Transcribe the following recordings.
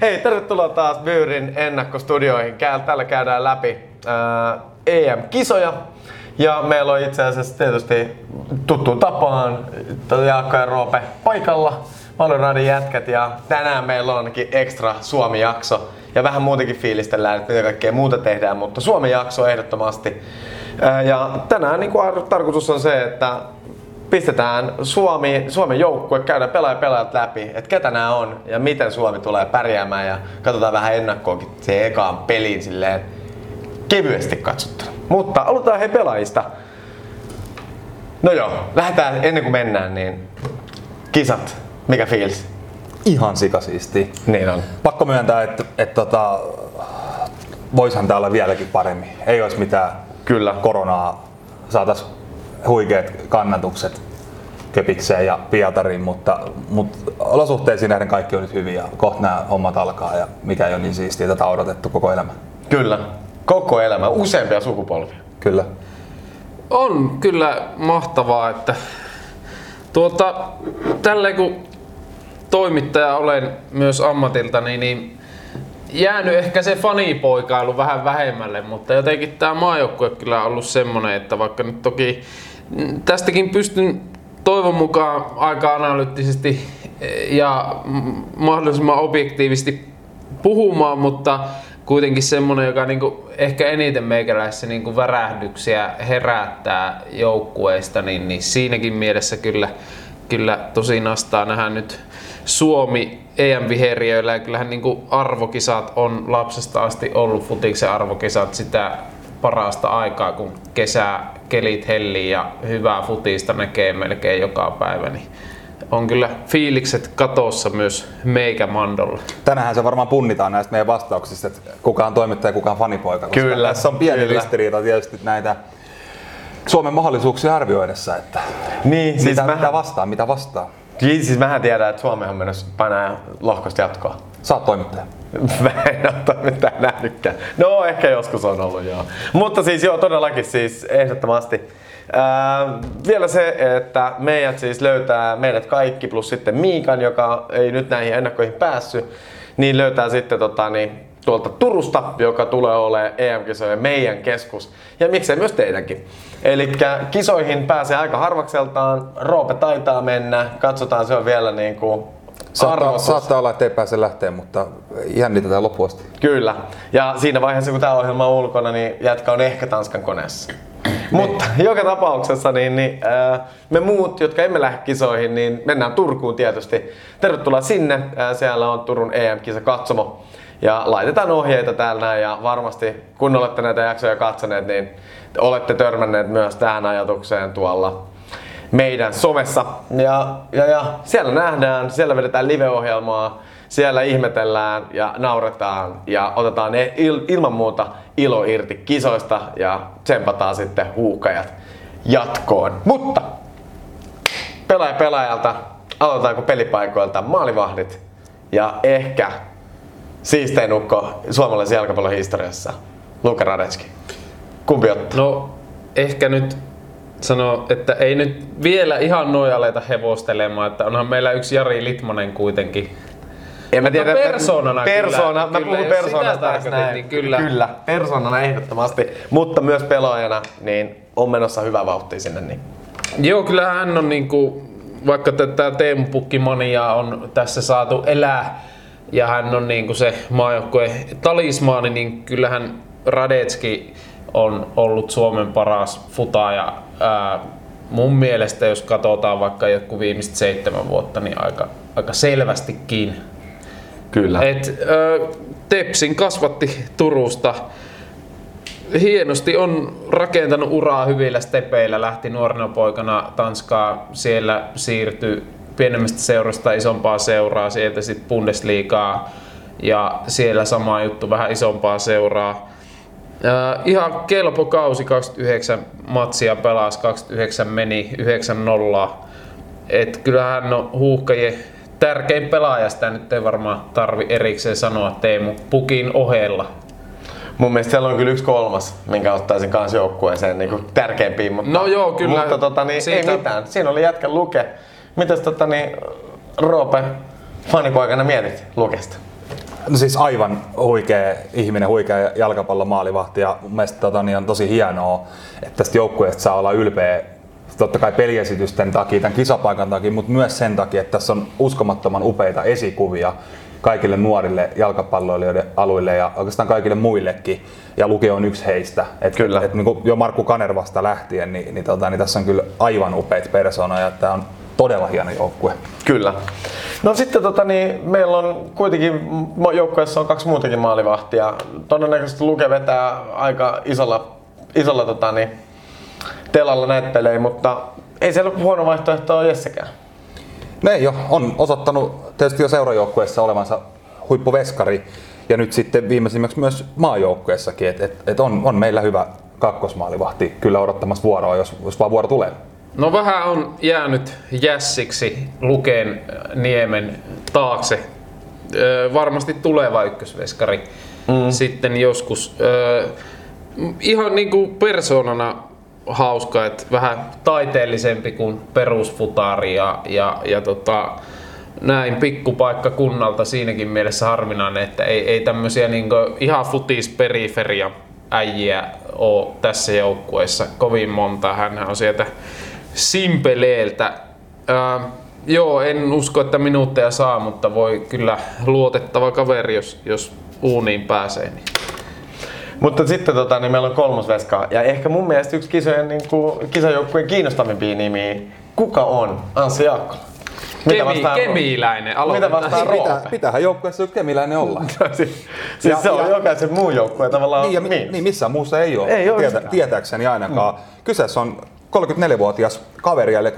Hei, tervetuloa taas Byyrin ennakkostudioihin. Täällä käydään läpi ää, EM-kisoja. Ja meillä on itse asiassa tietysti tuttuun tapaan Jaakko ja Roope paikalla. Valoradin jätkät ja tänään meillä on ainakin ekstra Suomi-jakso. Ja vähän muutenkin fiilistellään, että mitä kaikkea muuta tehdään, mutta Suomi-jakso ehdottomasti. Ää, Ja tänään niin kuin tarkoitus on se, että pistetään Suomi, Suomen joukkue, käydään pelaaja pelaajat läpi, että ketä nämä on ja miten Suomi tulee pärjäämään ja katsotaan vähän ennakkoakin se ekaan peliin silleen kevyesti katsottuna. Mutta aloitetaan hei pelaajista. No joo, lähdetään ennen kuin mennään, niin kisat, mikä fiilis? Ihan sikasiisti. Niin on. Pakko myöntää, että, että tota, voishan tää olla vieläkin paremmin. Ei olisi mitään Kyllä. koronaa. Saatais huikeat kannatukset Kepikseen ja Pietariin, mutta, mutta olosuhteisiin nähden kaikki on nyt hyvin ja kohta nämä hommat alkaa ja mikä ei ole niin siistiä, tätä on odotettu koko elämä. Kyllä. Koko elämä, useampia sukupolvia. Kyllä. On kyllä mahtavaa, että tuota, tälleen kun toimittaja olen myös ammatiltani, niin jäänyt ehkä se fanipoikailu vähän vähemmälle, mutta jotenkin tämä maajoukkue kyllä on ollut semmonen, että vaikka nyt toki tästäkin pystyn toivon mukaan aika analyyttisesti ja mm, mahdollisimman objektiivisesti puhumaan, mutta kuitenkin semmonen, joka niinku ehkä eniten meikäläisessä niinku värähdyksiä herättää joukkueesta, niin, niin siinäkin mielessä kyllä, kyllä tosi nastaa nähdä nyt Suomi EM-viheriöillä ja kyllähän niinku arvokisat on lapsesta asti ollut futiksen arvokisat. Sitä parasta aikaa, kun kesä kelit hellii ja hyvää futista näkee melkein joka päivä, niin on kyllä fiilikset katossa myös meikä Mandolla. Tänähän se varmaan punnitaan näistä meidän vastauksista, että kuka on toimittaja ja kuka on fanipoika. koska Kyllä, Tässä on pieni kyllä. ristiriita tietysti näitä Suomen mahdollisuuksia arvioidessa, että Niin, siis mitä, mähän- mitä vastaa, mitä vastaa. Siis siis mähän tiedän, että Suomi on menossa painaa lohkosta jatkoa. Saat toimittaja. Mä en ole mitään nähnytkään. No ehkä joskus on ollut joo. Mutta siis joo, todellakin siis ehdottomasti. Ää, vielä se, että meidät siis löytää, meidät kaikki plus sitten Miikan, joka ei nyt näihin ennakkoihin päässyt, niin löytää sitten tota, niin, tuolta Turusta, joka tulee olemaan EM-kisojen meidän keskus. Ja miksei myös teidänkin. Eli kisoihin pääsee aika harvakseltaan, Roope taitaa mennä, katsotaan se on vielä niin kuin Saattaa, saattaa olla, että ei pääse lähteä, mutta jännitetään loppuun asti. Kyllä. Ja siinä vaiheessa, kun tämä ohjelma on ulkona, niin jätkä on ehkä Tanskan koneessa. Mutta joka tapauksessa niin, niin, ää, me muut, jotka emme lähde kisoihin, niin mennään Turkuun tietysti. Tervetuloa sinne. Ää, siellä on Turun EM-kisa katsomo. Ja laitetaan ohjeita täällä näin ja varmasti kun olette näitä jaksoja katsoneet, niin olette törmänneet myös tähän ajatukseen tuolla meidän somessa. Ja, ja, ja siellä nähdään, siellä vedetään live-ohjelmaa, siellä ihmetellään ja nauretaan ja otetaan ne il, ilman muuta ilo irti kisoista ja tsempataan sitten huuhkajat jatkoon. Mutta pelaaja pelaajalta, aloitetaanko pelipaikoilta maalivahdit ja ehkä siistein ukko suomalaisen jalkapallon historiassa, Luka Radetski. Kumpi ottaa? No ehkä nyt sano, että ei nyt vielä ihan noin aleta hevostelemaan, että onhan meillä yksi Jari Litmanen kuitenkin. En mä tiedä, persoonana persona, kyllä, mä kyllä, puhun jos persoonasta näin. kyllä. kyllä, persoonana ehdottomasti, mutta myös pelaajana, niin on menossa hyvä vauhti sinne. Niin. Joo, kyllähän hän on niinku, vaikka tätä Teemu Pukkimaniaa on tässä saatu elää ja hän on niinku se maajoukkue talismaani, niin kyllähän Radetski on ollut Suomen paras futaaja. Ää, mun mielestä, jos katsotaan vaikka joku viimeiset seitsemän vuotta, niin aika, aika selvästikin. Kyllä. Et, ö, Tepsin kasvatti Turusta. Hienosti on rakentanut uraa hyvillä stepeillä. Lähti nuorena poikana Tanskaa. Siellä siirtyi pienemmästä seurasta isompaa seuraa. Sieltä sitten Bundesligaa. Ja siellä sama juttu, vähän isompaa seuraa. Ö, ihan kelpo kausi, 29 matsia pelasi, 29 meni, 9 nollaa. Et kyllähän hän on huuhkajien tärkein pelaaja, sitä nyt ei varmaan tarvi erikseen sanoa Teemu Pukin ohella. Mun mielestä siellä on kyllä yksi kolmas, minkä ottaisin kanssa joukkueeseen niin tärkeimpiin. Mutta, No joo, kyllä. Mutta tota, niin, Siitä- ei mitään. Siinä oli jätkä Luke. Mitäs tota, niin, Roope, fanipoikana mietit Lukesta? No siis aivan huikea ihminen, huikea jalkapallomaalivahti ja mun mielestä tota, niin on tosi hienoa, että tästä joukkueesta saa olla ylpeä totta kai peliesitysten takia, tämän kisapaikan takia, mutta myös sen takia, että tässä on uskomattoman upeita esikuvia kaikille nuorille jalkapalloilijoiden alueille ja oikeastaan kaikille muillekin. Ja Lukio on yksi heistä. Et, Kyllä. Et, niin kuin jo Markku Kanervasta lähtien, niin, niin, tota, niin tässä on kyllä aivan upeita persoonoja. ja Tämä on todella hieno joukkue. Kyllä. No sitten tota, niin, meillä on kuitenkin joukkueessa on kaksi muutakin maalivahtia. Todennäköisesti Luke vetää aika isolla, isolla tota, niin, telalla näitä pelejä, mutta ei siellä huono vaihtoehto ole Jessekään. No ei ole. On osoittanut tietysti jo seurajoukkueessa olevansa huippuveskari ja nyt sitten viimeisimmäksi myös maajoukkueessakin, että et, et on, on meillä hyvä kakkosmaalivahti kyllä odottamassa vuoroa, jos, jos vaan vuoro tulee. No vähän on jäänyt jässiksi Luken äh, niemen taakse. Öö, varmasti tuleva ykkösveskari mm. sitten joskus. Öö, ihan niinku persoonana hauska, että vähän taiteellisempi kuin perusfutari ja, ja, ja tota, näin pikkupaikka kunnalta siinäkin mielessä harvinainen, että ei, ei tämmöisiä niinku ihan futisperiferia äijiä ole tässä joukkueessa kovin monta. Hän on sieltä Simpeleeltä. Ää, joo, en usko, että minuutteja saa, mutta voi kyllä luotettava kaveri, jos, jos uuniin pääsee. Niin. Mutta sitten tota, niin meillä on kolmas veska. Ja ehkä mun mielestä yksi kisojen, niin kuin, kisajoukkueen kiinnostavimpia nimiä. Kuka on Anssi Jaakkola? Kemi, kemiläinen. Mitä Aloitetaan. vastaa Pitää, pitäähän joukkueessa kemiläinen olla. siis siis Ja- se on ja- jokaisen muun joukkueen tavallaan Niin, ja, niin missään muussa ei ole, Ei ole Tietä, tietääkseni ainakaan. Mm. Kyseessä on 34-vuotias kaveri, eli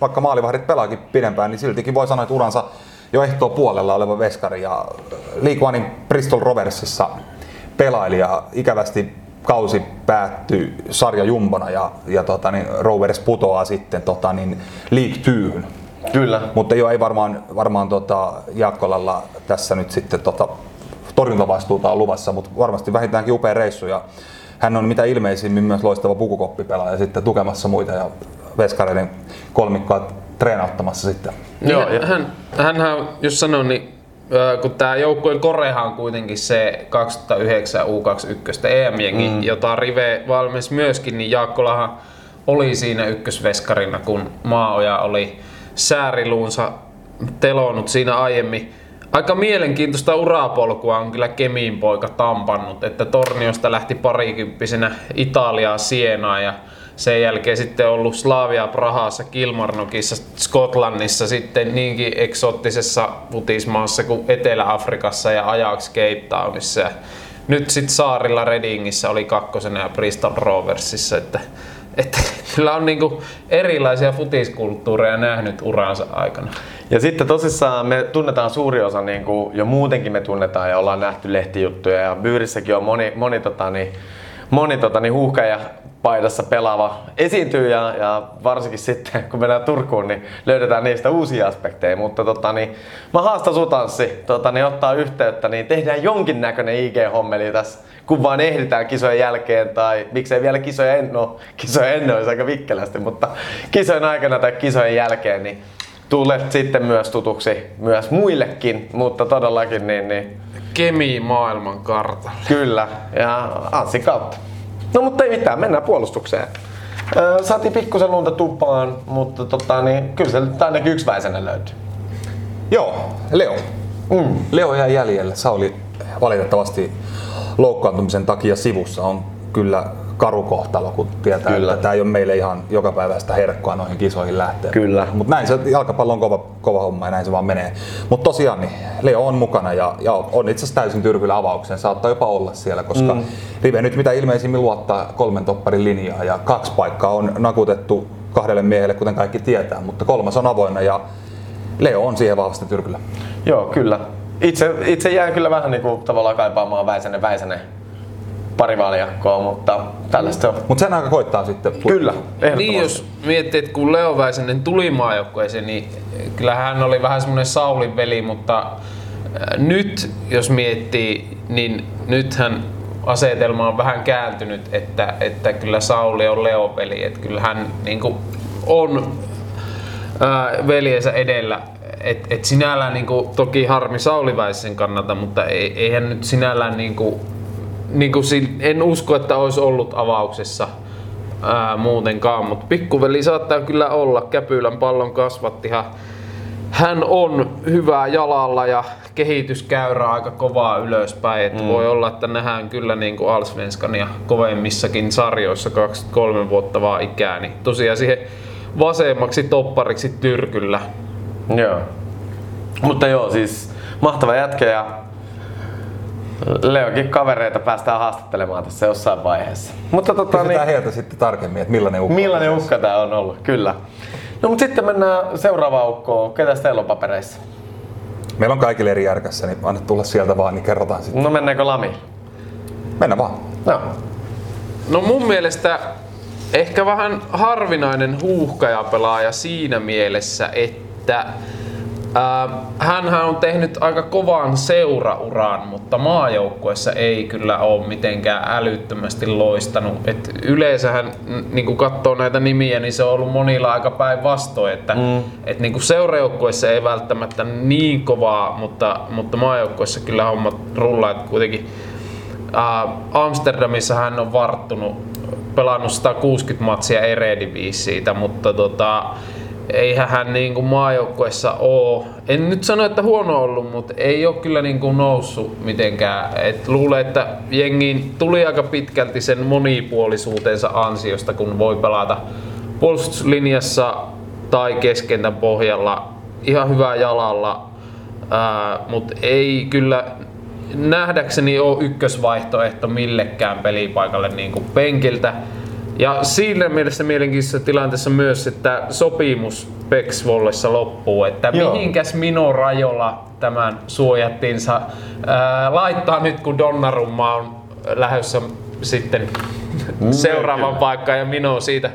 vaikka maalivahdit pelaakin pidempään, niin siltikin voi sanoa, että uransa jo ehtoo puolella oleva veskari. Ja League Onein Bristol Roversissa pelaili ja ikävästi kausi päättyi sarja jumbona ja, ja tota, niin Rovers putoaa sitten tota, niin League 2 Kyllä. mutta joo, ei varmaan, varmaan tota, Jaakkolalla tässä nyt sitten tota, torjuntavastuuta on luvassa, mutta varmasti vähintäänkin upea reissu. Ja hän on mitä ilmeisimmin myös loistava pukukoppipelaaja sitten tukemassa muita ja veskareiden kolmikkoa treenauttamassa sitten. Niin Joo, ja- hän, hänhän, jos sanon, niin kun tämä joukkueen korehan on kuitenkin se 2009 U21 EM-jengi, mm. jota Rive valmis myöskin, niin Jaakkolahan oli siinä ykkösveskarina, kun Maaoja oli sääriluunsa telonut siinä aiemmin. Aika mielenkiintoista urapolkua on kyllä Kemiin poika tampannut, että Torniosta lähti parikymppisenä Italiaa Sienaan ja sen jälkeen sitten ollut Slavia Prahassa, Kilmarnockissa, Skotlannissa, sitten niinkin eksoottisessa futismaassa kuin Etelä-Afrikassa ja Ajax Cape Townissa. Nyt sitten saarilla Redingissä oli kakkosena ja Bristol Roversissa, että, että kyllä on niinku erilaisia futiskulttuureja nähnyt uransa aikana. Ja sitten tosissaan me tunnetaan suuri osa, niin kuin jo muutenkin me tunnetaan ja ollaan nähty lehtijuttuja ja Byyrissäkin on moni, moni, tota, niin, moni tota, niin huuhka ja paidassa pelaava esiintyy ja, ja varsinkin sitten kun mennään Turkuun, niin löydetään niistä uusia aspekteja. Mutta tota, niin, mä haastan sut Anssi, tota, niin ottaa yhteyttä, niin tehdään jonkinnäköinen IG-hommeli tässä, kun vaan ehditään kisojen jälkeen tai miksei vielä kisoja ennen, no kisoja ennen olisi aika vikkelästi, mutta kisojen aikana tai kisojen jälkeen, niin tulet sitten myös tutuksi myös muillekin, mutta todellakin niin, niin Kemi maailman kartalla. kyllä ja Anssi kautta. No mutta ei mitään, mennään puolustukseen. Öö, saatiin pikkusen lunta tupaan, mutta tota, niin, kyllä se nyt ainakin yksi väisenä löytyy. Joo, Leo. Mm. Leo jäi jäljelle. Sauli valitettavasti loukkaantumisen takia sivussa on kyllä karu kohtalo, kun tietää, Kyllä. että tämä ei ole meille ihan jokapäiväistä herkkoa noihin kisoihin lähteä. Kyllä. Mutta näin se jalkapallo on kova, kova homma ja näin se vaan menee. Mutta tosiaan niin Leo on mukana ja, ja on itse asiassa täysin tyrkyllä avaukseen. Saattaa jopa olla siellä, koska mm. Rive nyt mitä ilmeisimmin luottaa kolmen topparin linjaa ja kaksi paikkaa on nakutettu kahdelle miehelle, kuten kaikki tietää, mutta kolmas on avoinna ja Leo on siihen vahvasti tyrkyllä. Joo, kyllä. Itse, itse jään kyllä vähän niin kuin, tavallaan kaipaamaan Väisänen Väisänen parivaaliakkoa, mutta tällaista on. Mutta sen aika koittaa sitten. Kyllä. Niin jos miettii, että kun Leo Väisänen tuli maajoukkueeseen, niin kyllä hän oli vähän semmoinen Saulin veli, mutta äh, nyt jos miettii, niin nythän asetelma on vähän kääntynyt, että, että kyllä Sauli on Leo veli, että kyllä hän niin kuin on ää, veljensä edellä, et, et sinällään niinku, toki harmi Sauli Väisen kannalta, mutta ei, eihän nyt sinällään niinku, niinku, en usko, että olisi ollut avauksessa ää, muutenkaan, mutta pikkuveli saattaa kyllä olla. Käpylän pallon kasvattihan hän on hyvää jalalla ja kehityskäyrä aika kovaa ylöspäin. Että mm. Voi olla, että nähdään kyllä niin kuin ja kovemmissakin sarjoissa 23 vuotta vaan ikää. Niin tosiaan siihen vasemmaksi toppariksi tyrkyllä. Joo. Mutta joo, siis mahtava jätkä ja Leokin kavereita päästään haastattelemaan tässä jossain vaiheessa. Mutta tota, Kysytään niin, heiltä sitten tarkemmin, että millainen uhka, millainen uhka tämä on ollut, kyllä. No mutta sitten mennään seuraavaan ukkoon. Ketä teillä on papereissa? Meillä on kaikille eri järkässä, niin anna tulla sieltä vaan, niin kerrotaan sitten. No mennäänkö Lami? Mennään vaan. No. No mun mielestä ehkä vähän harvinainen huuhkajapelaaja siinä mielessä, että hän on tehnyt aika kovan seurauran, mutta maajoukkuessa ei kyllä ole mitenkään älyttömästi loistanut. Et yleensähän, niin kun katsoo näitä nimiä, niin se on ollut monilla aika päinvastoin, että mm. et niin seurajoukkuessa ei välttämättä niin kovaa, mutta, mutta maajoukkuessa kyllä hommat rullaa. Et kuitenkin ää, Amsterdamissa hän on varttunut, pelannut 160 matsia Erediviisiitä, mutta tota, eihän hän niin kuin maajoukkueessa ole, en nyt sano, että huono ollut, mutta ei ole kyllä niin kuin noussut mitenkään. Et luulen, että jengiin tuli aika pitkälti sen monipuolisuutensa ansiosta, kun voi pelata puolustuslinjassa tai keskentän pohjalla ihan hyvää jalalla, mutta ei kyllä nähdäkseni ole ykkösvaihtoehto millekään pelipaikalle niin kuin penkiltä. Ja siinä mielessä mielenkiintoisessa tilanteessa myös, että sopimus Pexvollessa loppuu, että Joo. mihinkäs Mino Rajola tämän suojattiinsa ää, laittaa nyt kun Donnarumma on lähdössä sitten seuraavan paikkaan ja Mino siitä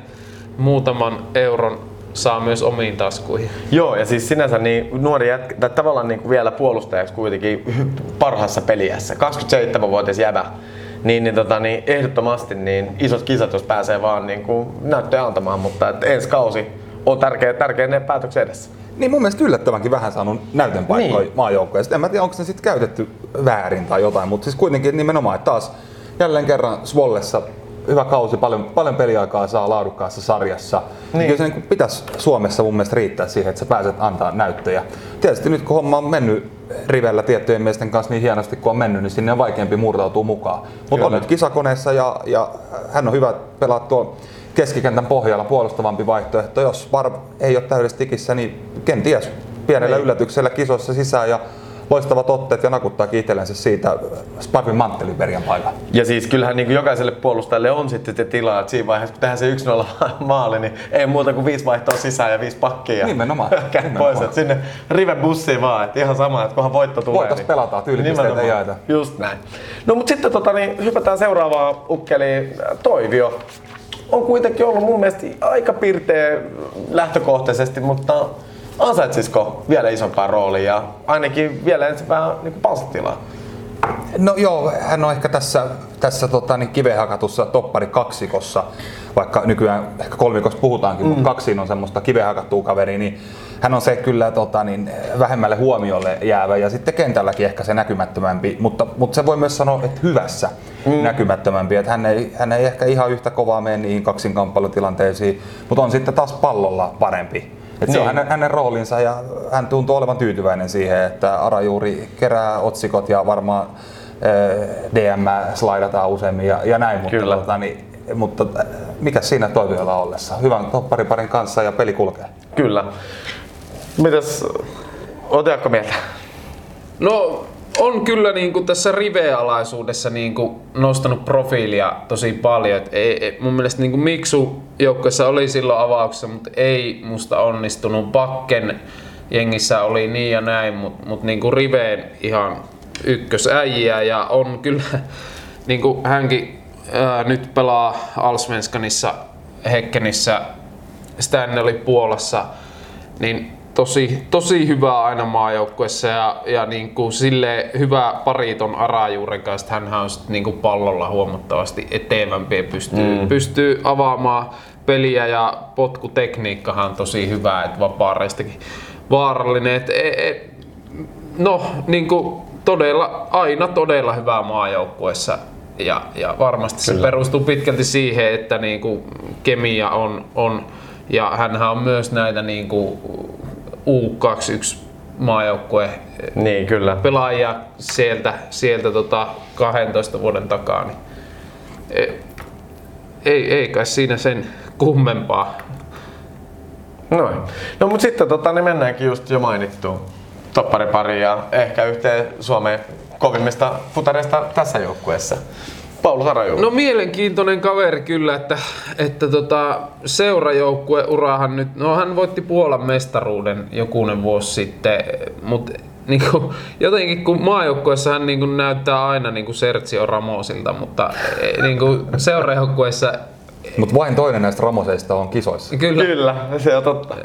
muutaman euron saa myös omiin taskuihin. Joo, ja siis sinänsä niin nuori jätkä, tai tavallaan niin kuin vielä puolustajaksi kuitenkin parhaassa peliässä. 27-vuotias jävä niin, niin, tota, niin ehdottomasti niin isot kisat, jos pääsee vaan niin kuin näyttöä antamaan, mutta et ensi kausi on tärkeä, tärkeä ne päätöksen edessä. Niin mun mielestä yllättävänkin vähän saanut näytön paikkoja niin. maajoukkoja. En mä tiedä, onko se sitten käytetty väärin tai jotain, mutta siis kuitenkin nimenomaan, että taas jälleen kerran Svollessa hyvä kausi, paljon, paljon peliaikaa saa laadukkaassa sarjassa. Niin. Kyllä se niin pitäisi Suomessa mun mielestä riittää siihen, että sä pääset antaa näyttöjä. Tietysti nyt kun homma on mennyt rivellä tiettyjen miesten kanssa niin hienosti kuin on mennyt, niin sinne on vaikeampi murtautua mukaan. Mutta on nyt kisakoneessa ja, ja hän on hyvä pelaa tuon keskikentän pohjalla puolustavampi vaihtoehto. Jos Var ei ole täydessä tikissä, niin kenties pienellä niin. yllätyksellä kisoissa sisään ja loistavat otteet ja nakuttaa itsellensä siitä Sparvin manttelin perjan paikalla. Ja siis kyllähän niin jokaiselle puolustajalle on sitten se tilaa, että siinä vaiheessa kun tehdään se 1-0 maali, niin ei muuta kuin viisi vaihtoa sisään ja viisi pakkia. Nimenomaan. nimenomaan. pois, että sinne rive bussiin vaan, että ihan sama, että kunhan voitto tulee. Voitos niin pelataan, tyylipisteitä jaeta. Just näin. No mutta sitten tota, niin, hypätään seuraavaan ukkeliin. Toivio on kuitenkin ollut mun mielestä aika pirteä lähtökohtaisesti, mutta ansaitsisiko vielä isompaa roolia ja ainakin vielä ensin vähän niin palstatilaa? No joo, hän on ehkä tässä, tässä tota, niin kivehakatussa toppari kaksikossa, vaikka nykyään ehkä kolmikossa puhutaankin, mm. mutta kaksiin on semmoista kivehakattua kaveri, niin hän on se kyllä tota, niin, vähemmälle huomiolle jäävä ja sitten kentälläkin ehkä se näkymättömämpi, mutta, mutta se voi myös sanoa, että hyvässä mm. näkymättömämpi, että hän ei, hän ei ehkä ihan yhtä kovaa mene niihin kaksinkamppailutilanteisiin, mutta on sitten taas pallolla parempi. Et niin. Se on niin. hänen, hänen roolinsa ja hän tuntuu olevan tyytyväinen siihen, että Ara juuri kerää otsikot ja varmaan eh, DM slaidataan useammin ja, ja näin, mutta, Kyllä. Tota, niin, mutta eh, mikä siinä toiveella ollessa? Hyvän toppariparin kanssa ja peli kulkee. Kyllä. Mitäs, otatko mieltä? No on kyllä niin kuin tässä rivealaisuudessa niin kuin nostanut profiilia tosi paljon. Et ei, ei, mun mielestä niin kuin Miksu joukkueessa oli silloin avauksessa, mutta ei musta onnistunut. Pakken jengissä oli niin ja näin, mutta mut niin kuin Riveen ihan ykkösäjiä ja on kyllä niin kuin hänkin ää, nyt pelaa Alsvenskanissa Hekkenissä, Stanley Puolassa, niin tosi, tosi hyvä aina maajoukkuessa ja, ja niin kuin sille hyvä pariton Arajuuren kanssa, hän on niin kuin pallolla huomattavasti etevämpi ja pystyy, mm. pystyy avaamaan peliä ja potkutekniikkahan on tosi hyvä, että vapaareistakin vaarallinen. Et, e, e, no, niin kuin todella, aina todella hyvää maajoukkuessa ja, ja varmasti se Kyllä. perustuu pitkälti siihen, että niin kuin kemia on, on ja hänhän on myös näitä niin kuin U21 maajoukkue Niin, kyllä. pelaajia sieltä, sieltä tota 12 vuoden takaa. Niin ei, ei, ei kai siinä sen kummempaa. Noin. No mut sitten tota, niin mennäänkin just jo mainittuun topparipariin ja ehkä yhteen Suomen kovimmista futareista tässä joukkueessa. Paulus Arajuu. No mielenkiintoinen kaveri kyllä, että, että tota, seurajoukkue urahan nyt, no hän voitti Puolan mestaruuden jokunen vuosi sitten, mutta niinku, jotenkin kun maajoukkueessa hän niinku näyttää aina niinku Sergio Ramosilta, mutta eh, niinku seurajoukkueessa Mutta vain toinen näistä Ramoseista on kisoissa. kyllä, Kyllä, se on totta.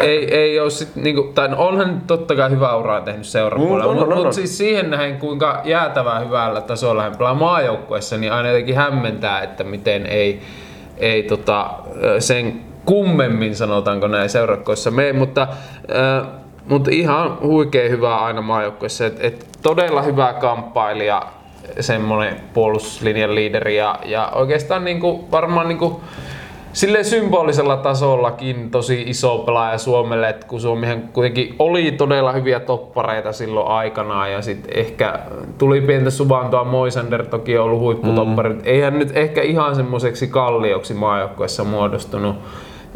ei, ei ole sit niinku, tai onhan totta kai hyvää uraa tehnyt seurapuolella, Mm, mutta mut siis siihen nähden kuinka jäätävää hyvällä tasolla hän pelaa maajoukkueessa, niin aina jotenkin hämmentää, että miten ei, ei tota, sen kummemmin sanotaanko näin seurakoissa mene, mutta, ö, mutta ihan huikea hyvää aina maajoukkueessa, et, et todella hyvä kamppailija, semmoinen puolustuslinjan liideri ja, ja oikeastaan niinku, varmaan niinku, Silleen symbolisella tasollakin tosi iso pelaaja Suomelle, että kun Suomihan kuitenkin oli todella hyviä toppareita silloin aikanaan ja sitten ehkä tuli pientä suvantoa, Moisander toki on ollut huipputoppari, mm. eihän nyt ehkä ihan semmoiseksi kallioksi maajoukkueessa muodostunut,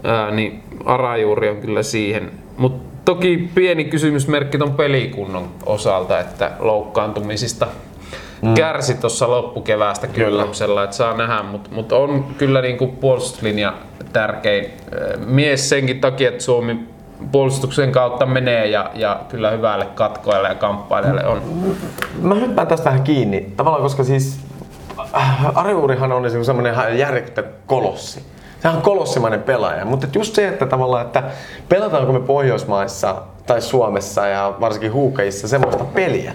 Ää, niin Arajuuri on kyllä siihen. Mutta toki pieni kysymysmerkki ton pelikunnon osalta, että loukkaantumisista. Kärsi tuossa loppukeväästä kylläpsellä, että saa nähdä, mutta mut on kyllä niinku puolustuslinja tärkein ö, mies senkin takia, että Suomi puolustuksen kautta menee ja, ja kyllä hyvälle katkoille ja kamppailijalle on. Mä hyppään tästä vähän kiinni, tavallaan koska siis äh, Arjuurihan on niinku semmoinen ihan järjetön kolossi. Sehän on kolossimainen pelaaja, mutta just se, että tavallaan, että pelataanko me Pohjoismaissa tai Suomessa ja varsinkin huukeissa semmoista peliä,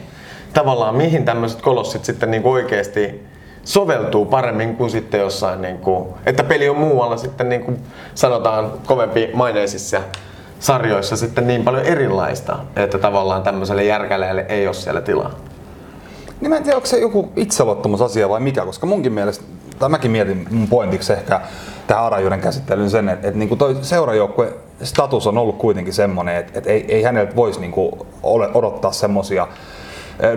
tavallaan mihin tämmöiset kolossit sitten niinku oikeasti soveltuu paremmin kuin sitten jossain, niinku, että peli on muualla sitten niinku sanotaan kovempi maineisissa sarjoissa sitten niin paljon erilaista, että tavallaan tämmöiselle järkäleelle ei ole siellä tilaa. Niin mä en tiedä, onko se joku itseluottamusasia vai mikä, koska munkin mielestä, tai mäkin mietin mun pointiksi ehkä tähän Arajuuden käsittelyyn sen, että, että niin toi seurajoukkue status on ollut kuitenkin semmoinen, että, että ei, ei häneltä voisi niin kuin odottaa semmoisia